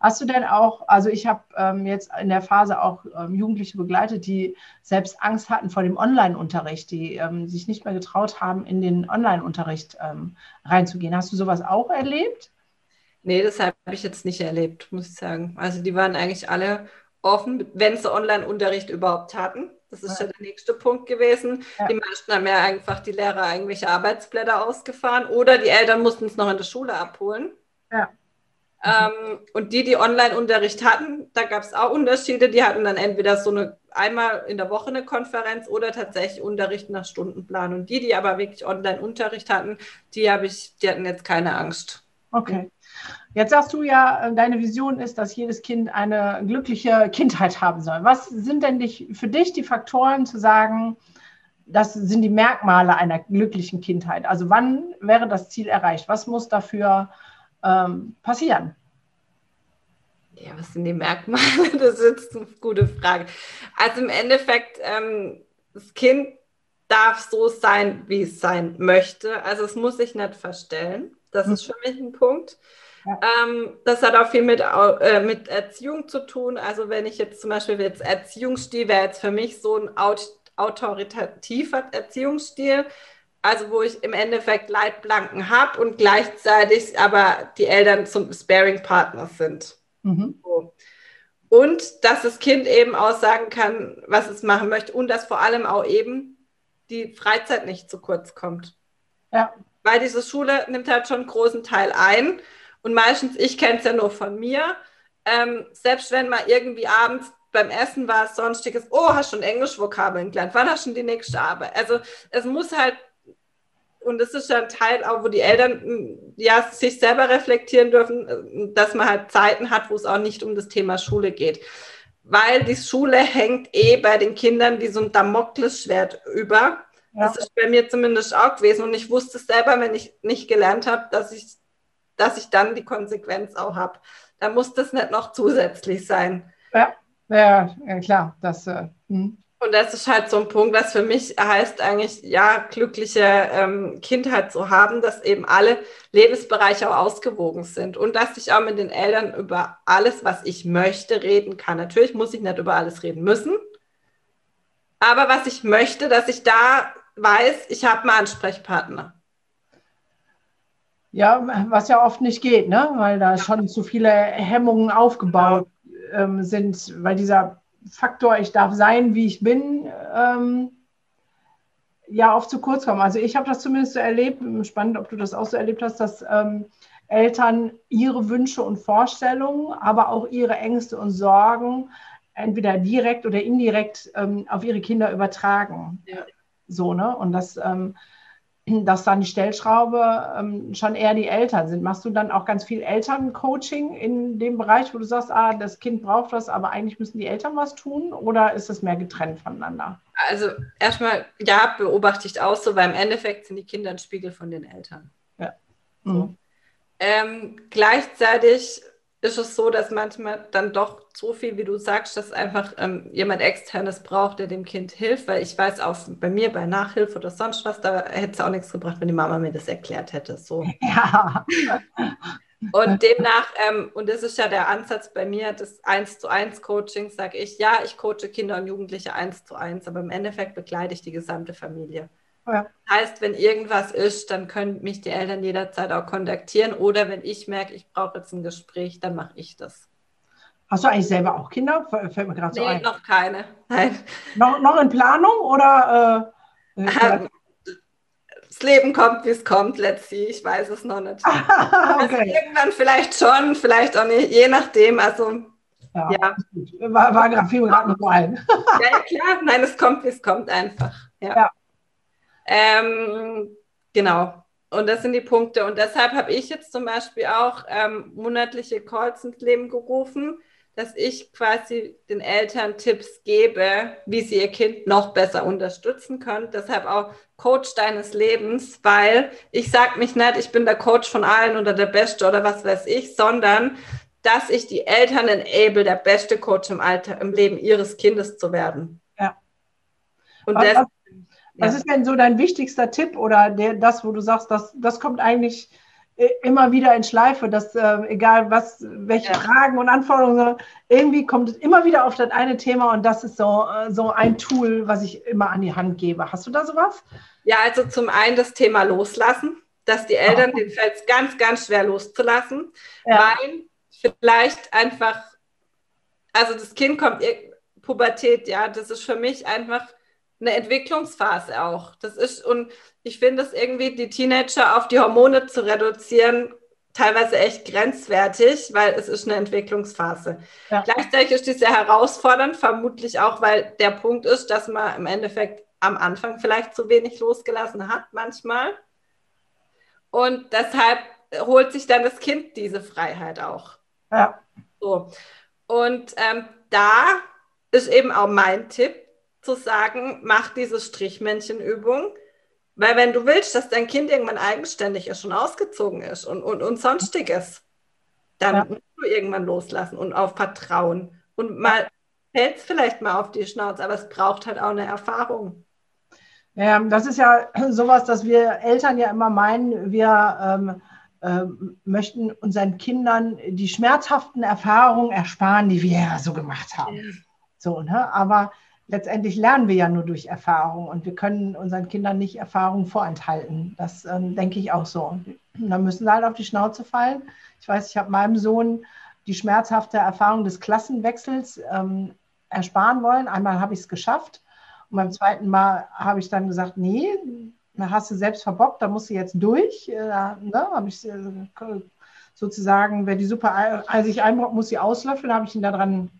Hast du denn auch, also ich habe ähm, jetzt in der Phase auch ähm, Jugendliche begleitet, die selbst Angst hatten vor dem Online-Unterricht, die ähm, sich nicht mehr getraut haben, in den Online-Unterricht ähm, reinzugehen. Hast du sowas auch erlebt? Nee, das habe ich jetzt nicht erlebt, muss ich sagen. Also die waren eigentlich alle offen, wenn sie Online-Unterricht überhaupt hatten. Das ist ja der nächste Punkt gewesen. Ja. Die meisten haben ja einfach die Lehrer irgendwelche Arbeitsblätter ausgefahren oder die Eltern mussten es noch in der Schule abholen. Ja. Ähm, und die, die Online-Unterricht hatten, da gab es auch Unterschiede. Die hatten dann entweder so eine einmal in der Woche eine Konferenz oder tatsächlich Unterricht nach Stundenplan. Und die, die aber wirklich Online-Unterricht hatten, die habe ich, die hatten jetzt keine Angst. Okay. Jetzt sagst du ja, äh, deine Vision ist, dass jedes Kind eine glückliche Kindheit haben soll. Was sind denn dich, für dich die Faktoren zu sagen, das sind die Merkmale einer glücklichen Kindheit? Also wann wäre das Ziel erreicht? Was muss dafür ähm, passieren? Ja, was sind die Merkmale? Das ist eine gute Frage. Also im Endeffekt, ähm, das Kind darf so sein, wie es sein möchte. Also es muss sich nicht verstellen. Das mhm. ist für mich ein Punkt. Ja. Ähm, das hat auch viel mit, äh, mit Erziehung zu tun. Also wenn ich jetzt zum Beispiel jetzt Erziehungsstil wäre jetzt für mich so ein autoritativer Erziehungsstil also wo ich im Endeffekt Leitplanken habe und gleichzeitig aber die Eltern zum Sparing-Partner sind. Mhm. So. Und dass das Kind eben auch sagen kann, was es machen möchte und dass vor allem auch eben die Freizeit nicht zu kurz kommt. Ja. Weil diese Schule nimmt halt schon einen großen Teil ein. Und meistens, ich kenne es ja nur von mir, ähm, selbst wenn mal irgendwie abends beim Essen war, sonstiges, oh, hast schon Englisch-Vokabeln gelernt, wann hast du schon die nächste Arbeit? Also es muss halt und das ist ja ein Teil auch, wo die Eltern hm, ja sich selber reflektieren dürfen, äh, dass man halt Zeiten hat, wo es auch nicht um das Thema Schule geht. Weil die Schule hängt eh bei den Kindern wie so ein Damoklesschwert über. Ja. Das ist bei mir zumindest auch gewesen. Und ich wusste selber, wenn ich nicht gelernt habe, dass ich, dass ich dann die Konsequenz auch habe. Da muss das nicht noch zusätzlich sein. Ja, ja, ja klar. Das, äh, hm. Und das ist halt so ein Punkt, was für mich heißt eigentlich, ja, glückliche ähm, Kindheit zu haben, dass eben alle Lebensbereiche auch ausgewogen sind und dass ich auch mit den Eltern über alles, was ich möchte, reden kann. Natürlich muss ich nicht über alles reden müssen, Aber was ich möchte, dass ich da weiß, ich habe einen Ansprechpartner. Ja, was ja oft nicht geht, ne? weil da schon zu viele Hemmungen aufgebaut ähm, sind, weil dieser Faktor, ich darf sein, wie ich bin, ähm, ja oft zu kurz kommt. Also ich habe das zumindest so erlebt, spannend, ob du das auch so erlebt hast, dass ähm, Eltern ihre Wünsche und Vorstellungen, aber auch ihre Ängste und Sorgen entweder direkt oder indirekt ähm, auf ihre Kinder übertragen. Ja. So, ne? Und das ähm, dass dann die Stellschraube ähm, schon eher die Eltern sind. Machst du dann auch ganz viel Elterncoaching in dem Bereich, wo du sagst, ah, das Kind braucht was, aber eigentlich müssen die Eltern was tun oder ist das mehr getrennt voneinander? Also erstmal, ja, beobachte ich auch so, weil im Endeffekt sind die Kinder ein Spiegel von den Eltern. Ja. Mhm. So. Ähm, gleichzeitig ist es so, dass manchmal dann doch so viel, wie du sagst, dass einfach ähm, jemand externes braucht, der dem Kind hilft, weil ich weiß auch bei mir bei Nachhilfe oder sonst was, da hätte es auch nichts gebracht, wenn die Mama mir das erklärt hätte. So. Ja. Und demnach, ähm, und das ist ja der Ansatz bei mir des 1 zu 1 Coachings, sage ich, ja, ich coache Kinder und Jugendliche 1 zu 1, aber im Endeffekt begleite ich die gesamte Familie. Ja. Heißt, wenn irgendwas ist, dann können mich die Eltern jederzeit auch kontaktieren oder wenn ich merke, ich brauche jetzt ein Gespräch, dann mache ich das. Hast du eigentlich selber auch Kinder? Fällt mir gerade nee, so ein. noch keine. Nein. Noch, noch in Planung oder? Äh, äh das Leben kommt, wie es kommt, let's see. Ich weiß es noch nicht. okay. also irgendwann vielleicht schon, vielleicht auch nicht, je nachdem. Also ja, ja. war, war gerade viel gerade noch ein. ja, ja, klar. Nein, es kommt, wie es kommt einfach. Ja. ja. Ähm, genau. Und das sind die Punkte. Und deshalb habe ich jetzt zum Beispiel auch ähm, monatliche Calls ins Leben gerufen, dass ich quasi den Eltern Tipps gebe, wie sie ihr Kind noch besser unterstützen können. Deshalb auch Coach deines Lebens, weil ich sage mich nicht, ich bin der Coach von allen oder der Beste oder was weiß ich, sondern dass ich die Eltern enable, der beste Coach im Alter, im Leben ihres Kindes zu werden. Ja. Und das, was ist denn so dein wichtigster Tipp oder der, das, wo du sagst, das, das kommt eigentlich äh, immer wieder in Schleife, dass äh, egal was, welche ja. Fragen und Anforderungen, irgendwie kommt es immer wieder auf das eine Thema und das ist so, äh, so ein Tool, was ich immer an die Hand gebe. Hast du da sowas? Ja, also zum einen das Thema Loslassen, dass die Eltern, oh. den fällt es ganz, ganz schwer loszulassen, ja. weil vielleicht einfach, also das Kind kommt, Pubertät, ja, das ist für mich einfach eine Entwicklungsphase auch. Das ist, und ich finde es irgendwie, die Teenager auf die Hormone zu reduzieren, teilweise echt grenzwertig, weil es ist eine Entwicklungsphase. Ja. Gleichzeitig ist die sehr herausfordernd, vermutlich auch, weil der Punkt ist, dass man im Endeffekt am Anfang vielleicht zu wenig losgelassen hat, manchmal. Und deshalb holt sich dann das Kind diese Freiheit auch. Ja. So. Und ähm, da ist eben auch mein Tipp, zu sagen, mach diese Strichmännchenübung. Weil wenn du willst, dass dein Kind irgendwann eigenständig ist, schon ausgezogen ist und, und, und sonstiges, dann ja. musst du irgendwann loslassen und auf Vertrauen. Und mal fällt es vielleicht mal auf die Schnauze, aber es braucht halt auch eine Erfahrung. Ja, das ist ja sowas, dass wir Eltern ja immer meinen, wir ähm, äh, möchten unseren Kindern die schmerzhaften Erfahrungen ersparen, die wir ja so gemacht haben. So, ne? Aber letztendlich lernen wir ja nur durch Erfahrung und wir können unseren Kindern nicht Erfahrung vorenthalten. Das ähm, denke ich auch so. Da müssen sie halt auf die Schnauze fallen. Ich weiß, ich habe meinem Sohn die schmerzhafte Erfahrung des Klassenwechsels ähm, ersparen wollen. Einmal habe ich es geschafft und beim zweiten Mal habe ich dann gesagt, nee, da hast du selbst verbockt, da musst du jetzt durch. Äh, ne, habe ich äh, sozusagen, wer die Suppe eisig einbrockt, muss sie auslöffeln, habe ich ihn da dran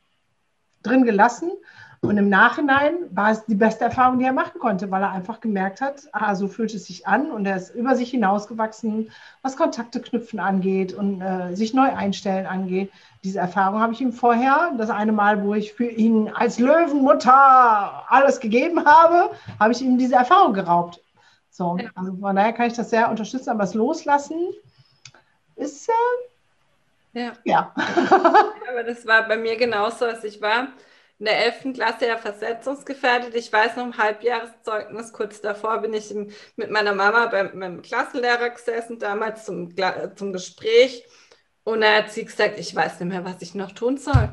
drin gelassen und im Nachhinein war es die beste Erfahrung, die er machen konnte, weil er einfach gemerkt hat, ah, so fühlt es sich an und er ist über sich hinausgewachsen, was Kontakte knüpfen angeht und äh, sich neu einstellen angeht. Diese Erfahrung habe ich ihm vorher, das eine Mal, wo ich für ihn als Löwenmutter alles gegeben habe, habe ich ihm diese Erfahrung geraubt. So, ja. also von daher kann ich das sehr unterstützen, aber das Loslassen ist äh, ja. ja. aber das war bei mir genauso, als ich war in der 11. Klasse ja versetzungsgefährdet. Ich weiß noch im Halbjahreszeugnis, kurz davor bin ich im, mit meiner Mama beim, beim Klassenlehrer gesessen, damals zum, zum Gespräch. Und er hat sie gesagt, ich weiß nicht mehr, was ich noch tun soll.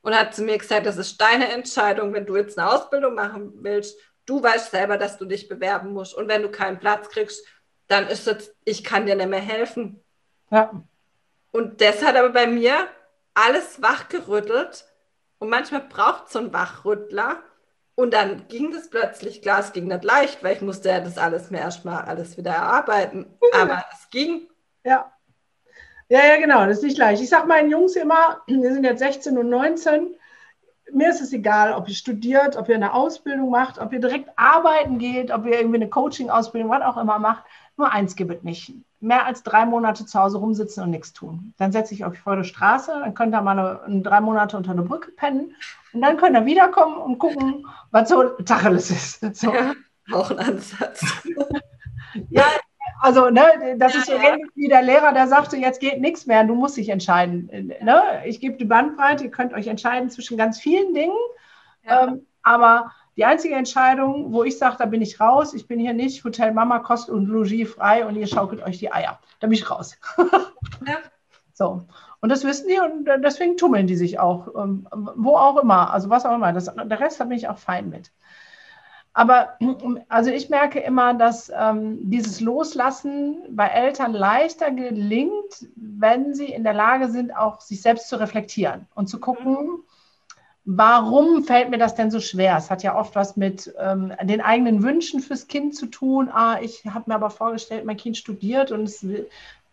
und hat zu mir gesagt, das ist deine Entscheidung, wenn du jetzt eine Ausbildung machen willst. Du weißt selber, dass du dich bewerben musst. Und wenn du keinen Platz kriegst, dann ist es, ich kann dir nicht mehr helfen. Ja. Und das hat aber bei mir alles wachgerüttelt. Und manchmal braucht es so einen Wachrüttler. Und dann ging das plötzlich, klar, es ging nicht leicht, weil ich musste ja das alles mir erstmal alles wieder erarbeiten. Aber es ging. Ja. Ja, ja, genau, das ist nicht leicht. Ich sage meinen Jungs immer, wir sind jetzt 16 und 19, mir ist es egal, ob ihr studiert, ob ihr eine Ausbildung macht, ob ihr direkt arbeiten geht, ob ihr irgendwie eine Coaching-Ausbildung, was auch immer macht. Nur eins gibt es nicht. Mehr als drei Monate zu Hause rumsitzen und nichts tun. Dann setze ich euch vor die Straße, dann könnt ihr mal eine, eine, drei Monate unter einer Brücke pennen und dann könnt ihr wiederkommen und gucken, was so Tacheles ist. So. Ja, auch ein Ansatz. ja, also, ne, das ja, ist so ja. ähnlich wie der Lehrer, der sagte, jetzt geht nichts mehr, du musst dich entscheiden. Ne? Ich gebe die Bandbreite, ihr könnt euch entscheiden zwischen ganz vielen Dingen. Ähm, aber die einzige Entscheidung, wo ich sage, da bin ich raus, ich bin hier nicht, Hotel Mama Kost und Logis frei und ihr schaukelt euch die Eier. Da bin ich raus. ja. So. Und das wissen die und deswegen tummeln die sich auch, ähm, wo auch immer, also was auch immer. Das, der Rest, da bin ich auch fein mit. Aber also ich merke immer, dass ähm, dieses Loslassen bei Eltern leichter gelingt, wenn sie in der Lage sind, auch sich selbst zu reflektieren und zu gucken, warum fällt mir das denn so schwer? Es hat ja oft was mit ähm, den eigenen Wünschen fürs Kind zu tun. Ah, ich habe mir aber vorgestellt, mein Kind studiert und es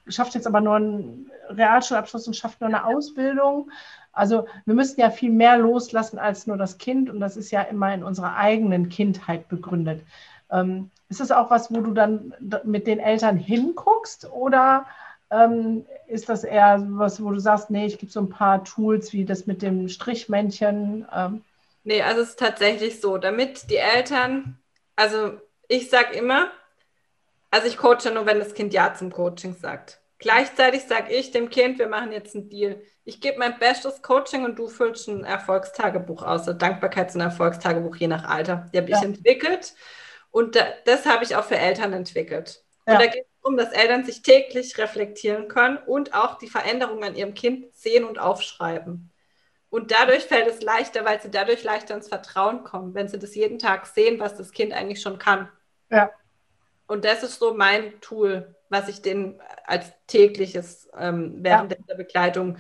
schafft jetzt aber nur einen Realschulabschluss und schafft nur eine Ausbildung. Also wir müssen ja viel mehr loslassen als nur das Kind und das ist ja immer in unserer eigenen Kindheit begründet. Ähm, ist das auch was, wo du dann mit den Eltern hinguckst oder ähm, ist das eher was, wo du sagst, nee, ich gebe so ein paar Tools wie das mit dem Strichmännchen? Ähm. Nee, also es ist tatsächlich so, damit die Eltern, also ich sage immer, also ich coache nur, wenn das Kind Ja zum Coaching sagt. Gleichzeitig sage ich dem Kind, wir machen jetzt einen Deal. Ich gebe mein bestes Coaching und du füllst ein Erfolgstagebuch aus, ein Dankbarkeits- und Erfolgstagebuch je nach Alter. Die habe ja. ich entwickelt und da, das habe ich auch für Eltern entwickelt. Ja. Und da geht darum, dass Eltern sich täglich reflektieren können und auch die Veränderungen an ihrem Kind sehen und aufschreiben. Und dadurch fällt es leichter, weil sie dadurch leichter ins Vertrauen kommen, wenn sie das jeden Tag sehen, was das Kind eigentlich schon kann. Ja. Und das ist so mein Tool, was ich denen als tägliches ähm, während ja. der Begleitung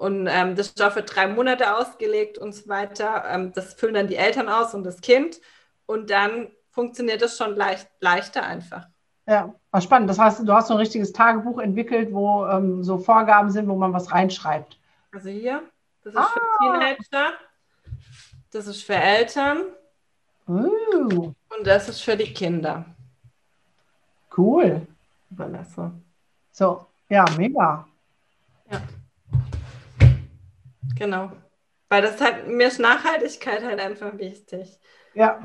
und ähm, das ist auch für drei Monate ausgelegt und so weiter. Ähm, das füllen dann die Eltern aus und das Kind. Und dann funktioniert das schon leicht, leichter einfach. Ja, war spannend. Das heißt, du hast so ein richtiges Tagebuch entwickelt, wo ähm, so Vorgaben sind, wo man was reinschreibt. Also hier, das ist ah. für Teenager, das ist für Eltern uh. und das ist für die Kinder. Cool. Überlasse. So, ja, mega. Ja. Genau. Weil das halt, mir ist Nachhaltigkeit halt einfach wichtig. Ja.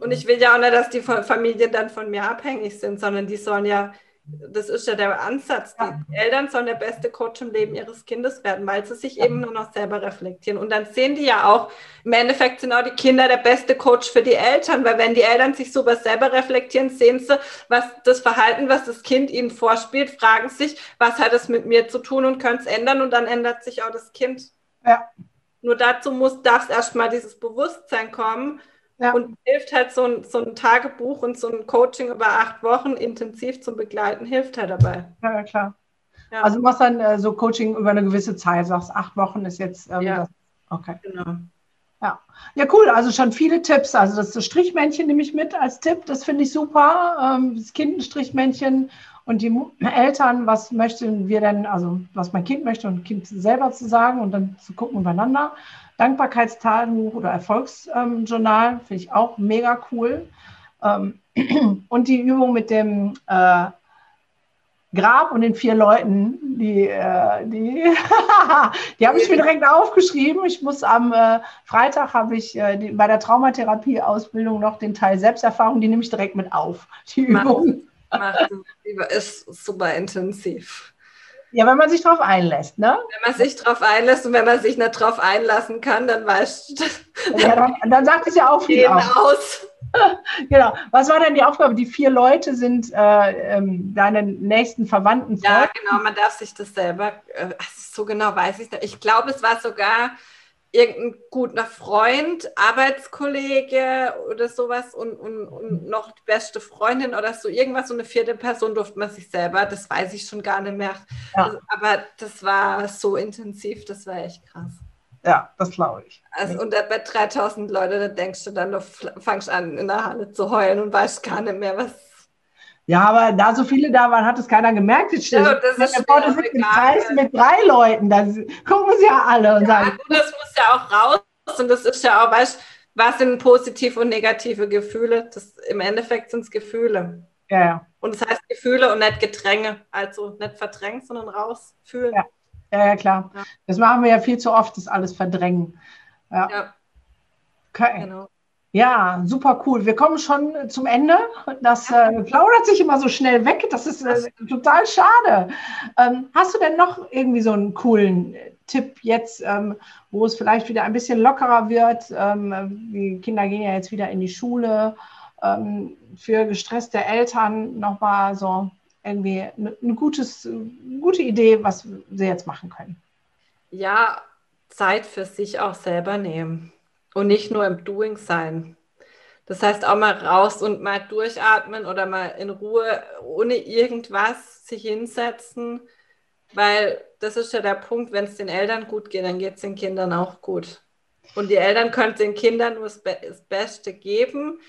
Und ich will ja auch nicht, dass die Familien dann von mir abhängig sind, sondern die sollen ja das ist ja der Ansatz. Die Eltern sollen der beste Coach im Leben ihres Kindes werden, weil sie sich eben nur noch selber reflektieren. Und dann sehen die ja auch, im Endeffekt sind auch die Kinder der beste Coach für die Eltern, weil wenn die Eltern sich sowas selber reflektieren, sehen sie, was das Verhalten, was das Kind ihnen vorspielt, fragen sich, was hat es mit mir zu tun und können es ändern und dann ändert sich auch das Kind. Ja. Nur dazu muss, darf es erstmal dieses Bewusstsein kommen, ja. Und hilft halt so ein, so ein Tagebuch und so ein Coaching über acht Wochen intensiv zum Begleiten, hilft halt dabei. Ja, ja klar. Ja. Also du machst dann äh, so Coaching über eine gewisse Zeit, sagst acht Wochen ist jetzt ähm, ja. das. Okay. Genau. Ja. ja, cool. Also schon viele Tipps. Also das, Strichmännchen nehme ich mit als Tipp. Das finde ich super. Ähm, das Kind ein Strichmännchen und die Eltern, was möchten wir denn, also was mein Kind möchte und Kind selber zu sagen und dann zu gucken übereinander. Dankbarkeitstagebuch oder Erfolgsjournal ähm, finde ich auch mega cool. Ähm, und die Übung mit dem äh, Grab und den vier Leuten, die, äh, die, die habe ich mir direkt aufgeschrieben. Ich muss am äh, Freitag habe ich äh, die, bei der Traumatherapie-Ausbildung noch den Teil Selbsterfahrung, die nehme ich direkt mit auf. Die Übung. Macht, macht, ist super intensiv. Ja, wenn man sich darauf einlässt, ne? Wenn man sich darauf einlässt und wenn man sich nicht darauf einlassen kann, dann weißt du. Ja, dann, dann sagt es ja auch viel aus. genau. Was war denn die Aufgabe? Die vier Leute sind äh, ähm, deine nächsten Verwandten. Ja, genau. Man darf sich das selber, äh, so genau weiß ich nicht. Ich glaube, es war sogar irgendein guter Freund, Arbeitskollege oder sowas und, und, und noch die beste Freundin oder so irgendwas, so eine vierte Person durfte man sich selber, das weiß ich schon gar nicht mehr. Ja. Also, aber das war so intensiv, das war echt krass. Ja, das glaube ich. Also, und bei 3000 Leute, da denkst du dann, du fangst an, in der Halle zu heulen und weißt gar nicht mehr, was. Ja, aber da so viele da waren, hat es keiner gemerkt. Jetzt ja, das ist ja mit, Kreis mit drei Leuten, da gucken sie ja alle und ja, sagen. Das muss ja auch raus und das ist ja auch, weißt was sind positive und negative Gefühle? Das, Im Endeffekt sind es Gefühle. Ja, ja. Und das heißt Gefühle und nicht Gedränge. Also nicht verdrängen, sondern rausfühlen. Ja. Ja, ja, klar. Ja. Das machen wir ja viel zu oft, das alles verdrängen. Ja. ja. Okay. Genau. Ja, super cool. Wir kommen schon zum Ende. Das äh, plaudert sich immer so schnell weg. Das ist äh, total schade. Ähm, hast du denn noch irgendwie so einen coolen äh, Tipp jetzt, ähm, wo es vielleicht wieder ein bisschen lockerer wird? Ähm, die Kinder gehen ja jetzt wieder in die Schule. Ähm, für gestresste Eltern nochmal so irgendwie eine, gutes, gute Idee, was sie jetzt machen können. Ja, Zeit für sich auch selber nehmen und nicht nur im Doing sein. Das heißt auch mal raus und mal durchatmen oder mal in Ruhe ohne irgendwas sich hinsetzen, weil das ist ja der Punkt, wenn es den Eltern gut geht, dann geht es den Kindern auch gut. Und die Eltern können den Kindern nur das, Beste geben,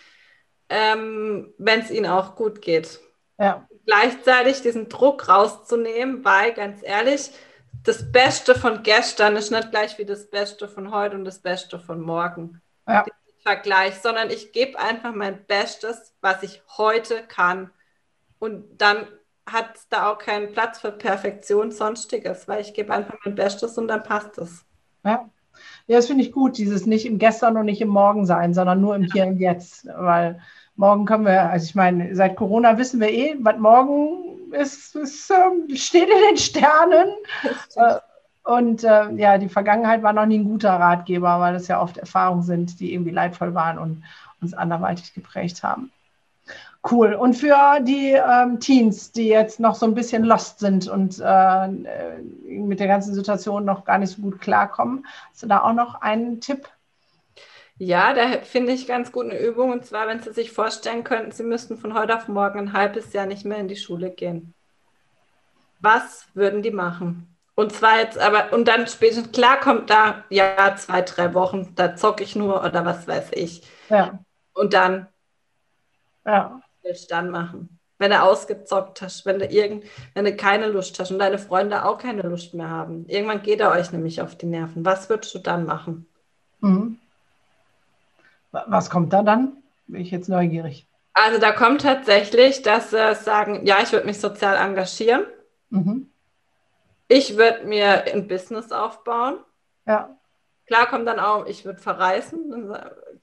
ähm, wenn es ihnen auch gut geht. Ja. Gleichzeitig diesen Druck rauszunehmen, weil ganz ehrlich, das Beste von gestern ist nicht gleich wie das Beste von heute und das Beste von morgen. Ja. Vergleich, sondern ich gebe einfach mein Bestes, was ich heute kann. Und dann hat es da auch keinen Platz für Perfektion, sonstiges, weil ich gebe einfach mein Bestes und dann passt es. Ja. Ja, das finde ich gut, dieses nicht im Gestern und nicht im Morgen sein, sondern nur im. Hier und Jetzt. Weil Morgen können wir, also ich meine, seit Corona wissen wir eh, was morgen ist, ist äh, steht in den Sternen. Äh, und äh, ja, die Vergangenheit war noch nie ein guter Ratgeber, weil das ja oft Erfahrungen sind, die irgendwie leidvoll waren und uns anderweitig geprägt haben. Cool. Und für die ähm, Teens, die jetzt noch so ein bisschen lost sind und äh, mit der ganzen Situation noch gar nicht so gut klarkommen, hast du da auch noch einen Tipp? Ja, da finde ich ganz gut eine Übung. Und zwar, wenn Sie sich vorstellen könnten, Sie müssten von heute auf morgen ein halbes Jahr nicht mehr in die Schule gehen. Was würden die machen? Und zwar jetzt aber, und dann spätestens, klar kommt da, ja, zwei, drei Wochen, da zocke ich nur oder was weiß ich. Ja. Und dann, ja. was willst du dann machen? Wenn du ausgezockt hast, wenn du, irgend, wenn du keine Lust hast und deine Freunde auch keine Lust mehr haben. Irgendwann geht er euch nämlich auf die Nerven. Was würdest du dann machen? Mhm. Was kommt da dann? Bin ich jetzt neugierig. Also da kommt tatsächlich, dass sie sagen, ja, ich würde mich sozial engagieren. Mhm. Ich würde mir ein Business aufbauen. Ja. Klar kommt dann auch, ich würde verreisen.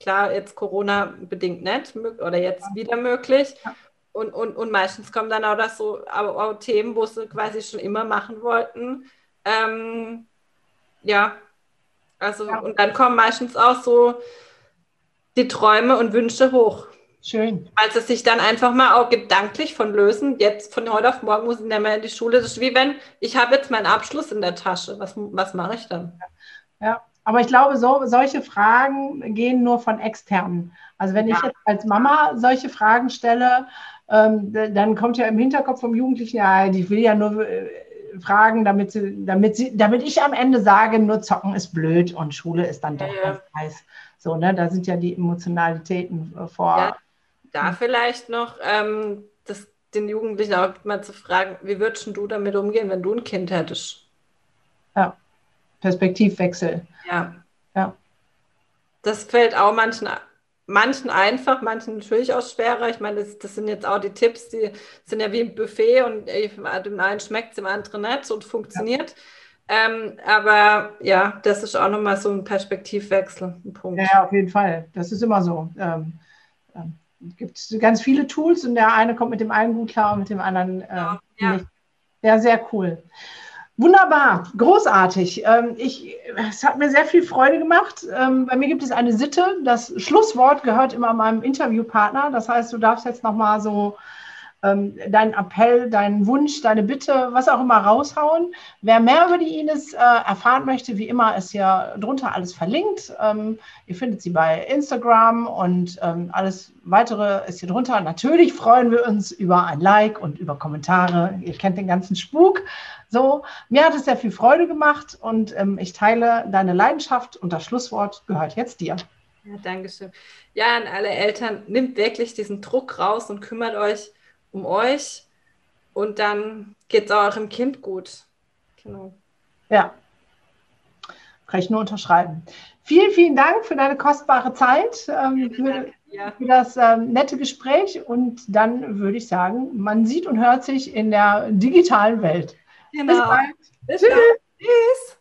Klar, jetzt Corona bedingt nicht oder jetzt ja. wieder möglich. Ja. Und, und, und meistens kommen dann auch das so auch, auch Themen, wo sie quasi schon immer machen wollten. Ähm, ja, also ja. und dann kommen meistens auch so die Träume und Wünsche hoch. Schön. Also sich dann einfach mal auch gedanklich von lösen. Jetzt von heute auf morgen muss ich nicht mehr in die Schule. Das ist wie wenn ich habe jetzt meinen Abschluss in der Tasche. Was, was mache ich dann? Ja, aber ich glaube, so, solche Fragen gehen nur von externen. Also wenn ja. ich jetzt als Mama solche Fragen stelle, ähm, dann kommt ja im Hinterkopf vom Jugendlichen, ja, ich will ja nur äh, fragen, damit, sie, damit, sie, damit ich am Ende sage, nur zocken ist blöd und Schule ist dann doch ja, ganz heiß. So, ne, da sind ja die Emotionalitäten äh, vor. Ja, da vielleicht noch ähm, das, den Jugendlichen auch mal zu fragen, wie würdest du damit umgehen, wenn du ein Kind hättest? Ja, Perspektivwechsel. Ja. Ja. Das fällt auch manchen, manchen einfach, manchen natürlich auch schwerer. Ich meine, das, das sind jetzt auch die Tipps, die sind ja wie ein Buffet und dem einen schmeckt es, dem anderen nicht und funktioniert. Ja. Ähm, aber ja, das ist auch nochmal so ein Perspektivwechsel, ein Punkt. Ja, auf jeden Fall. Das ist immer so. Ähm, ähm, es gibt ganz viele Tools und der eine kommt mit dem einen gut klar und mit dem anderen äh, ja, ja. nicht. Ja, sehr cool. Wunderbar, großartig. Ähm, ich, es hat mir sehr viel Freude gemacht. Ähm, bei mir gibt es eine Sitte. Das Schlusswort gehört immer meinem Interviewpartner. Das heißt, du darfst jetzt nochmal so ähm, deinen Appell, deinen Wunsch, deine Bitte, was auch immer raushauen. Wer mehr über die Ines äh, erfahren möchte, wie immer ist ja drunter alles verlinkt. Ähm, ihr findet sie bei Instagram und ähm, alles weitere ist hier drunter. Natürlich freuen wir uns über ein Like und über Kommentare. Ihr kennt den ganzen Spuk. So, mir hat es sehr viel Freude gemacht und ähm, ich teile deine Leidenschaft und das Schlusswort gehört jetzt dir. Ja, Dankeschön. Ja, an alle Eltern, nimmt wirklich diesen Druck raus und kümmert euch um euch und dann geht es eurem Kind gut. Genau. Ja, kann ich nur unterschreiben. Vielen, vielen Dank für deine kostbare Zeit, ähm, für, ja. für, das ähm, nette Gespräch und dann würde ich sagen, man sieht und hört sich in der digitalen Welt. Genau. Bis bald. Bis Tschüss. Tschüss.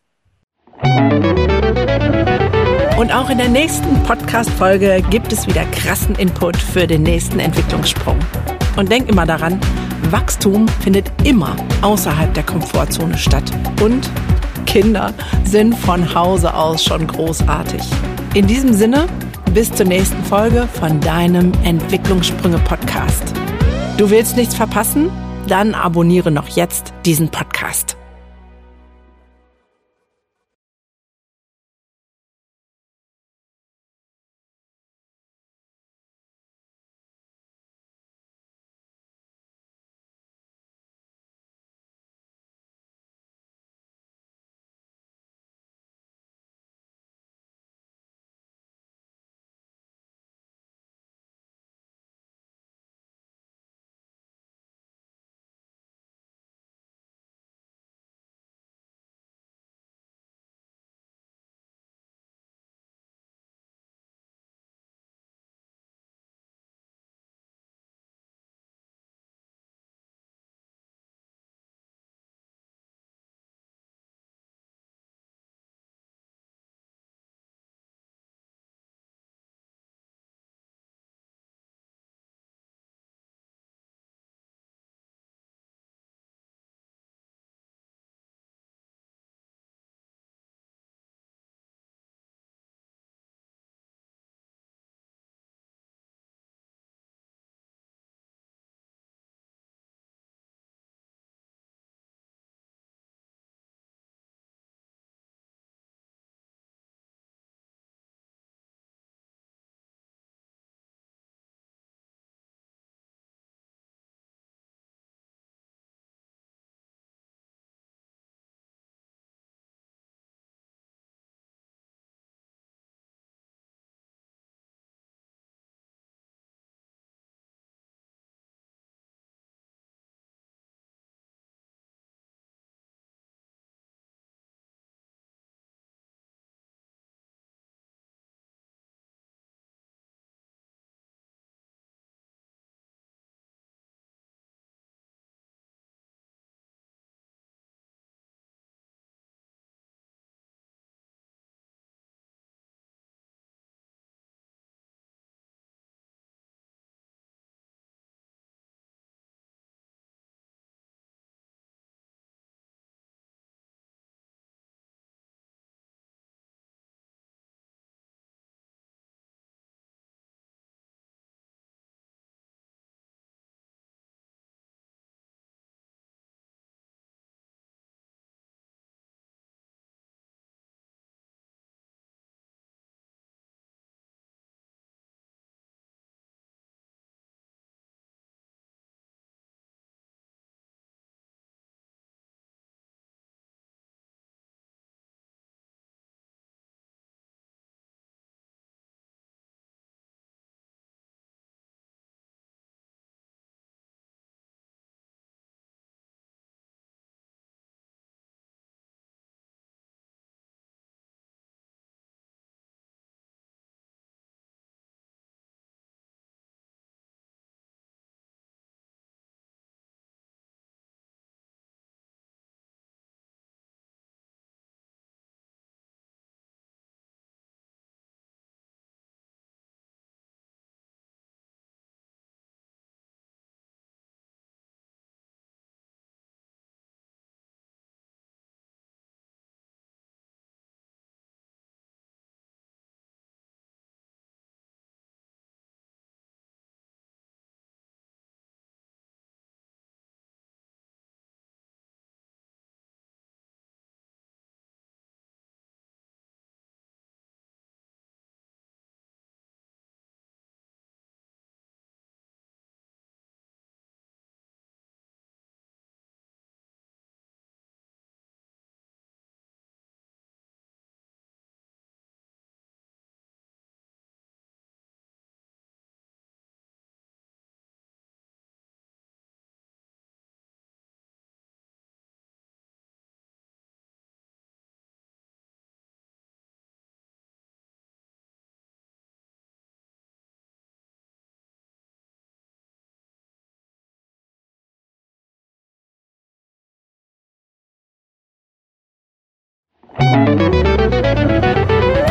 Und auch in der nächsten Podcast-Folge gibt es wieder krassen Input für den nächsten Entwicklungssprung. Und denk immer daran, Wachstum findet immer außerhalb der Komfortzone statt. Und Kinder sind von Hause aus schon großartig. In diesem Sinne, bis zur nächsten Folge von deinem Entwicklungssprünge-Podcast. Du willst nichts verpassen? Dann abonniere noch jetzt diesen Podcast.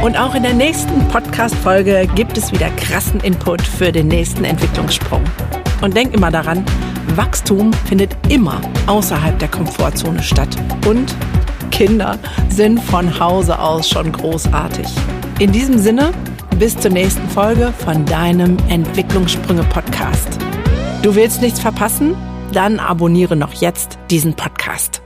Und auch in der nächsten Podcast-Folge gibt es wieder krassen Input für den nächsten Entwicklungssprung. Und denk immer daran, Wachstum findet immer außerhalb der Komfortzone statt. Und Kinder sind von Hause aus schon großartig. In diesem Sinne, bis zur nächsten Folge von deinem Entwicklungssprünge-Podcast. Du willst nichts verpassen? Dann abonniere noch jetzt diesen Podcast.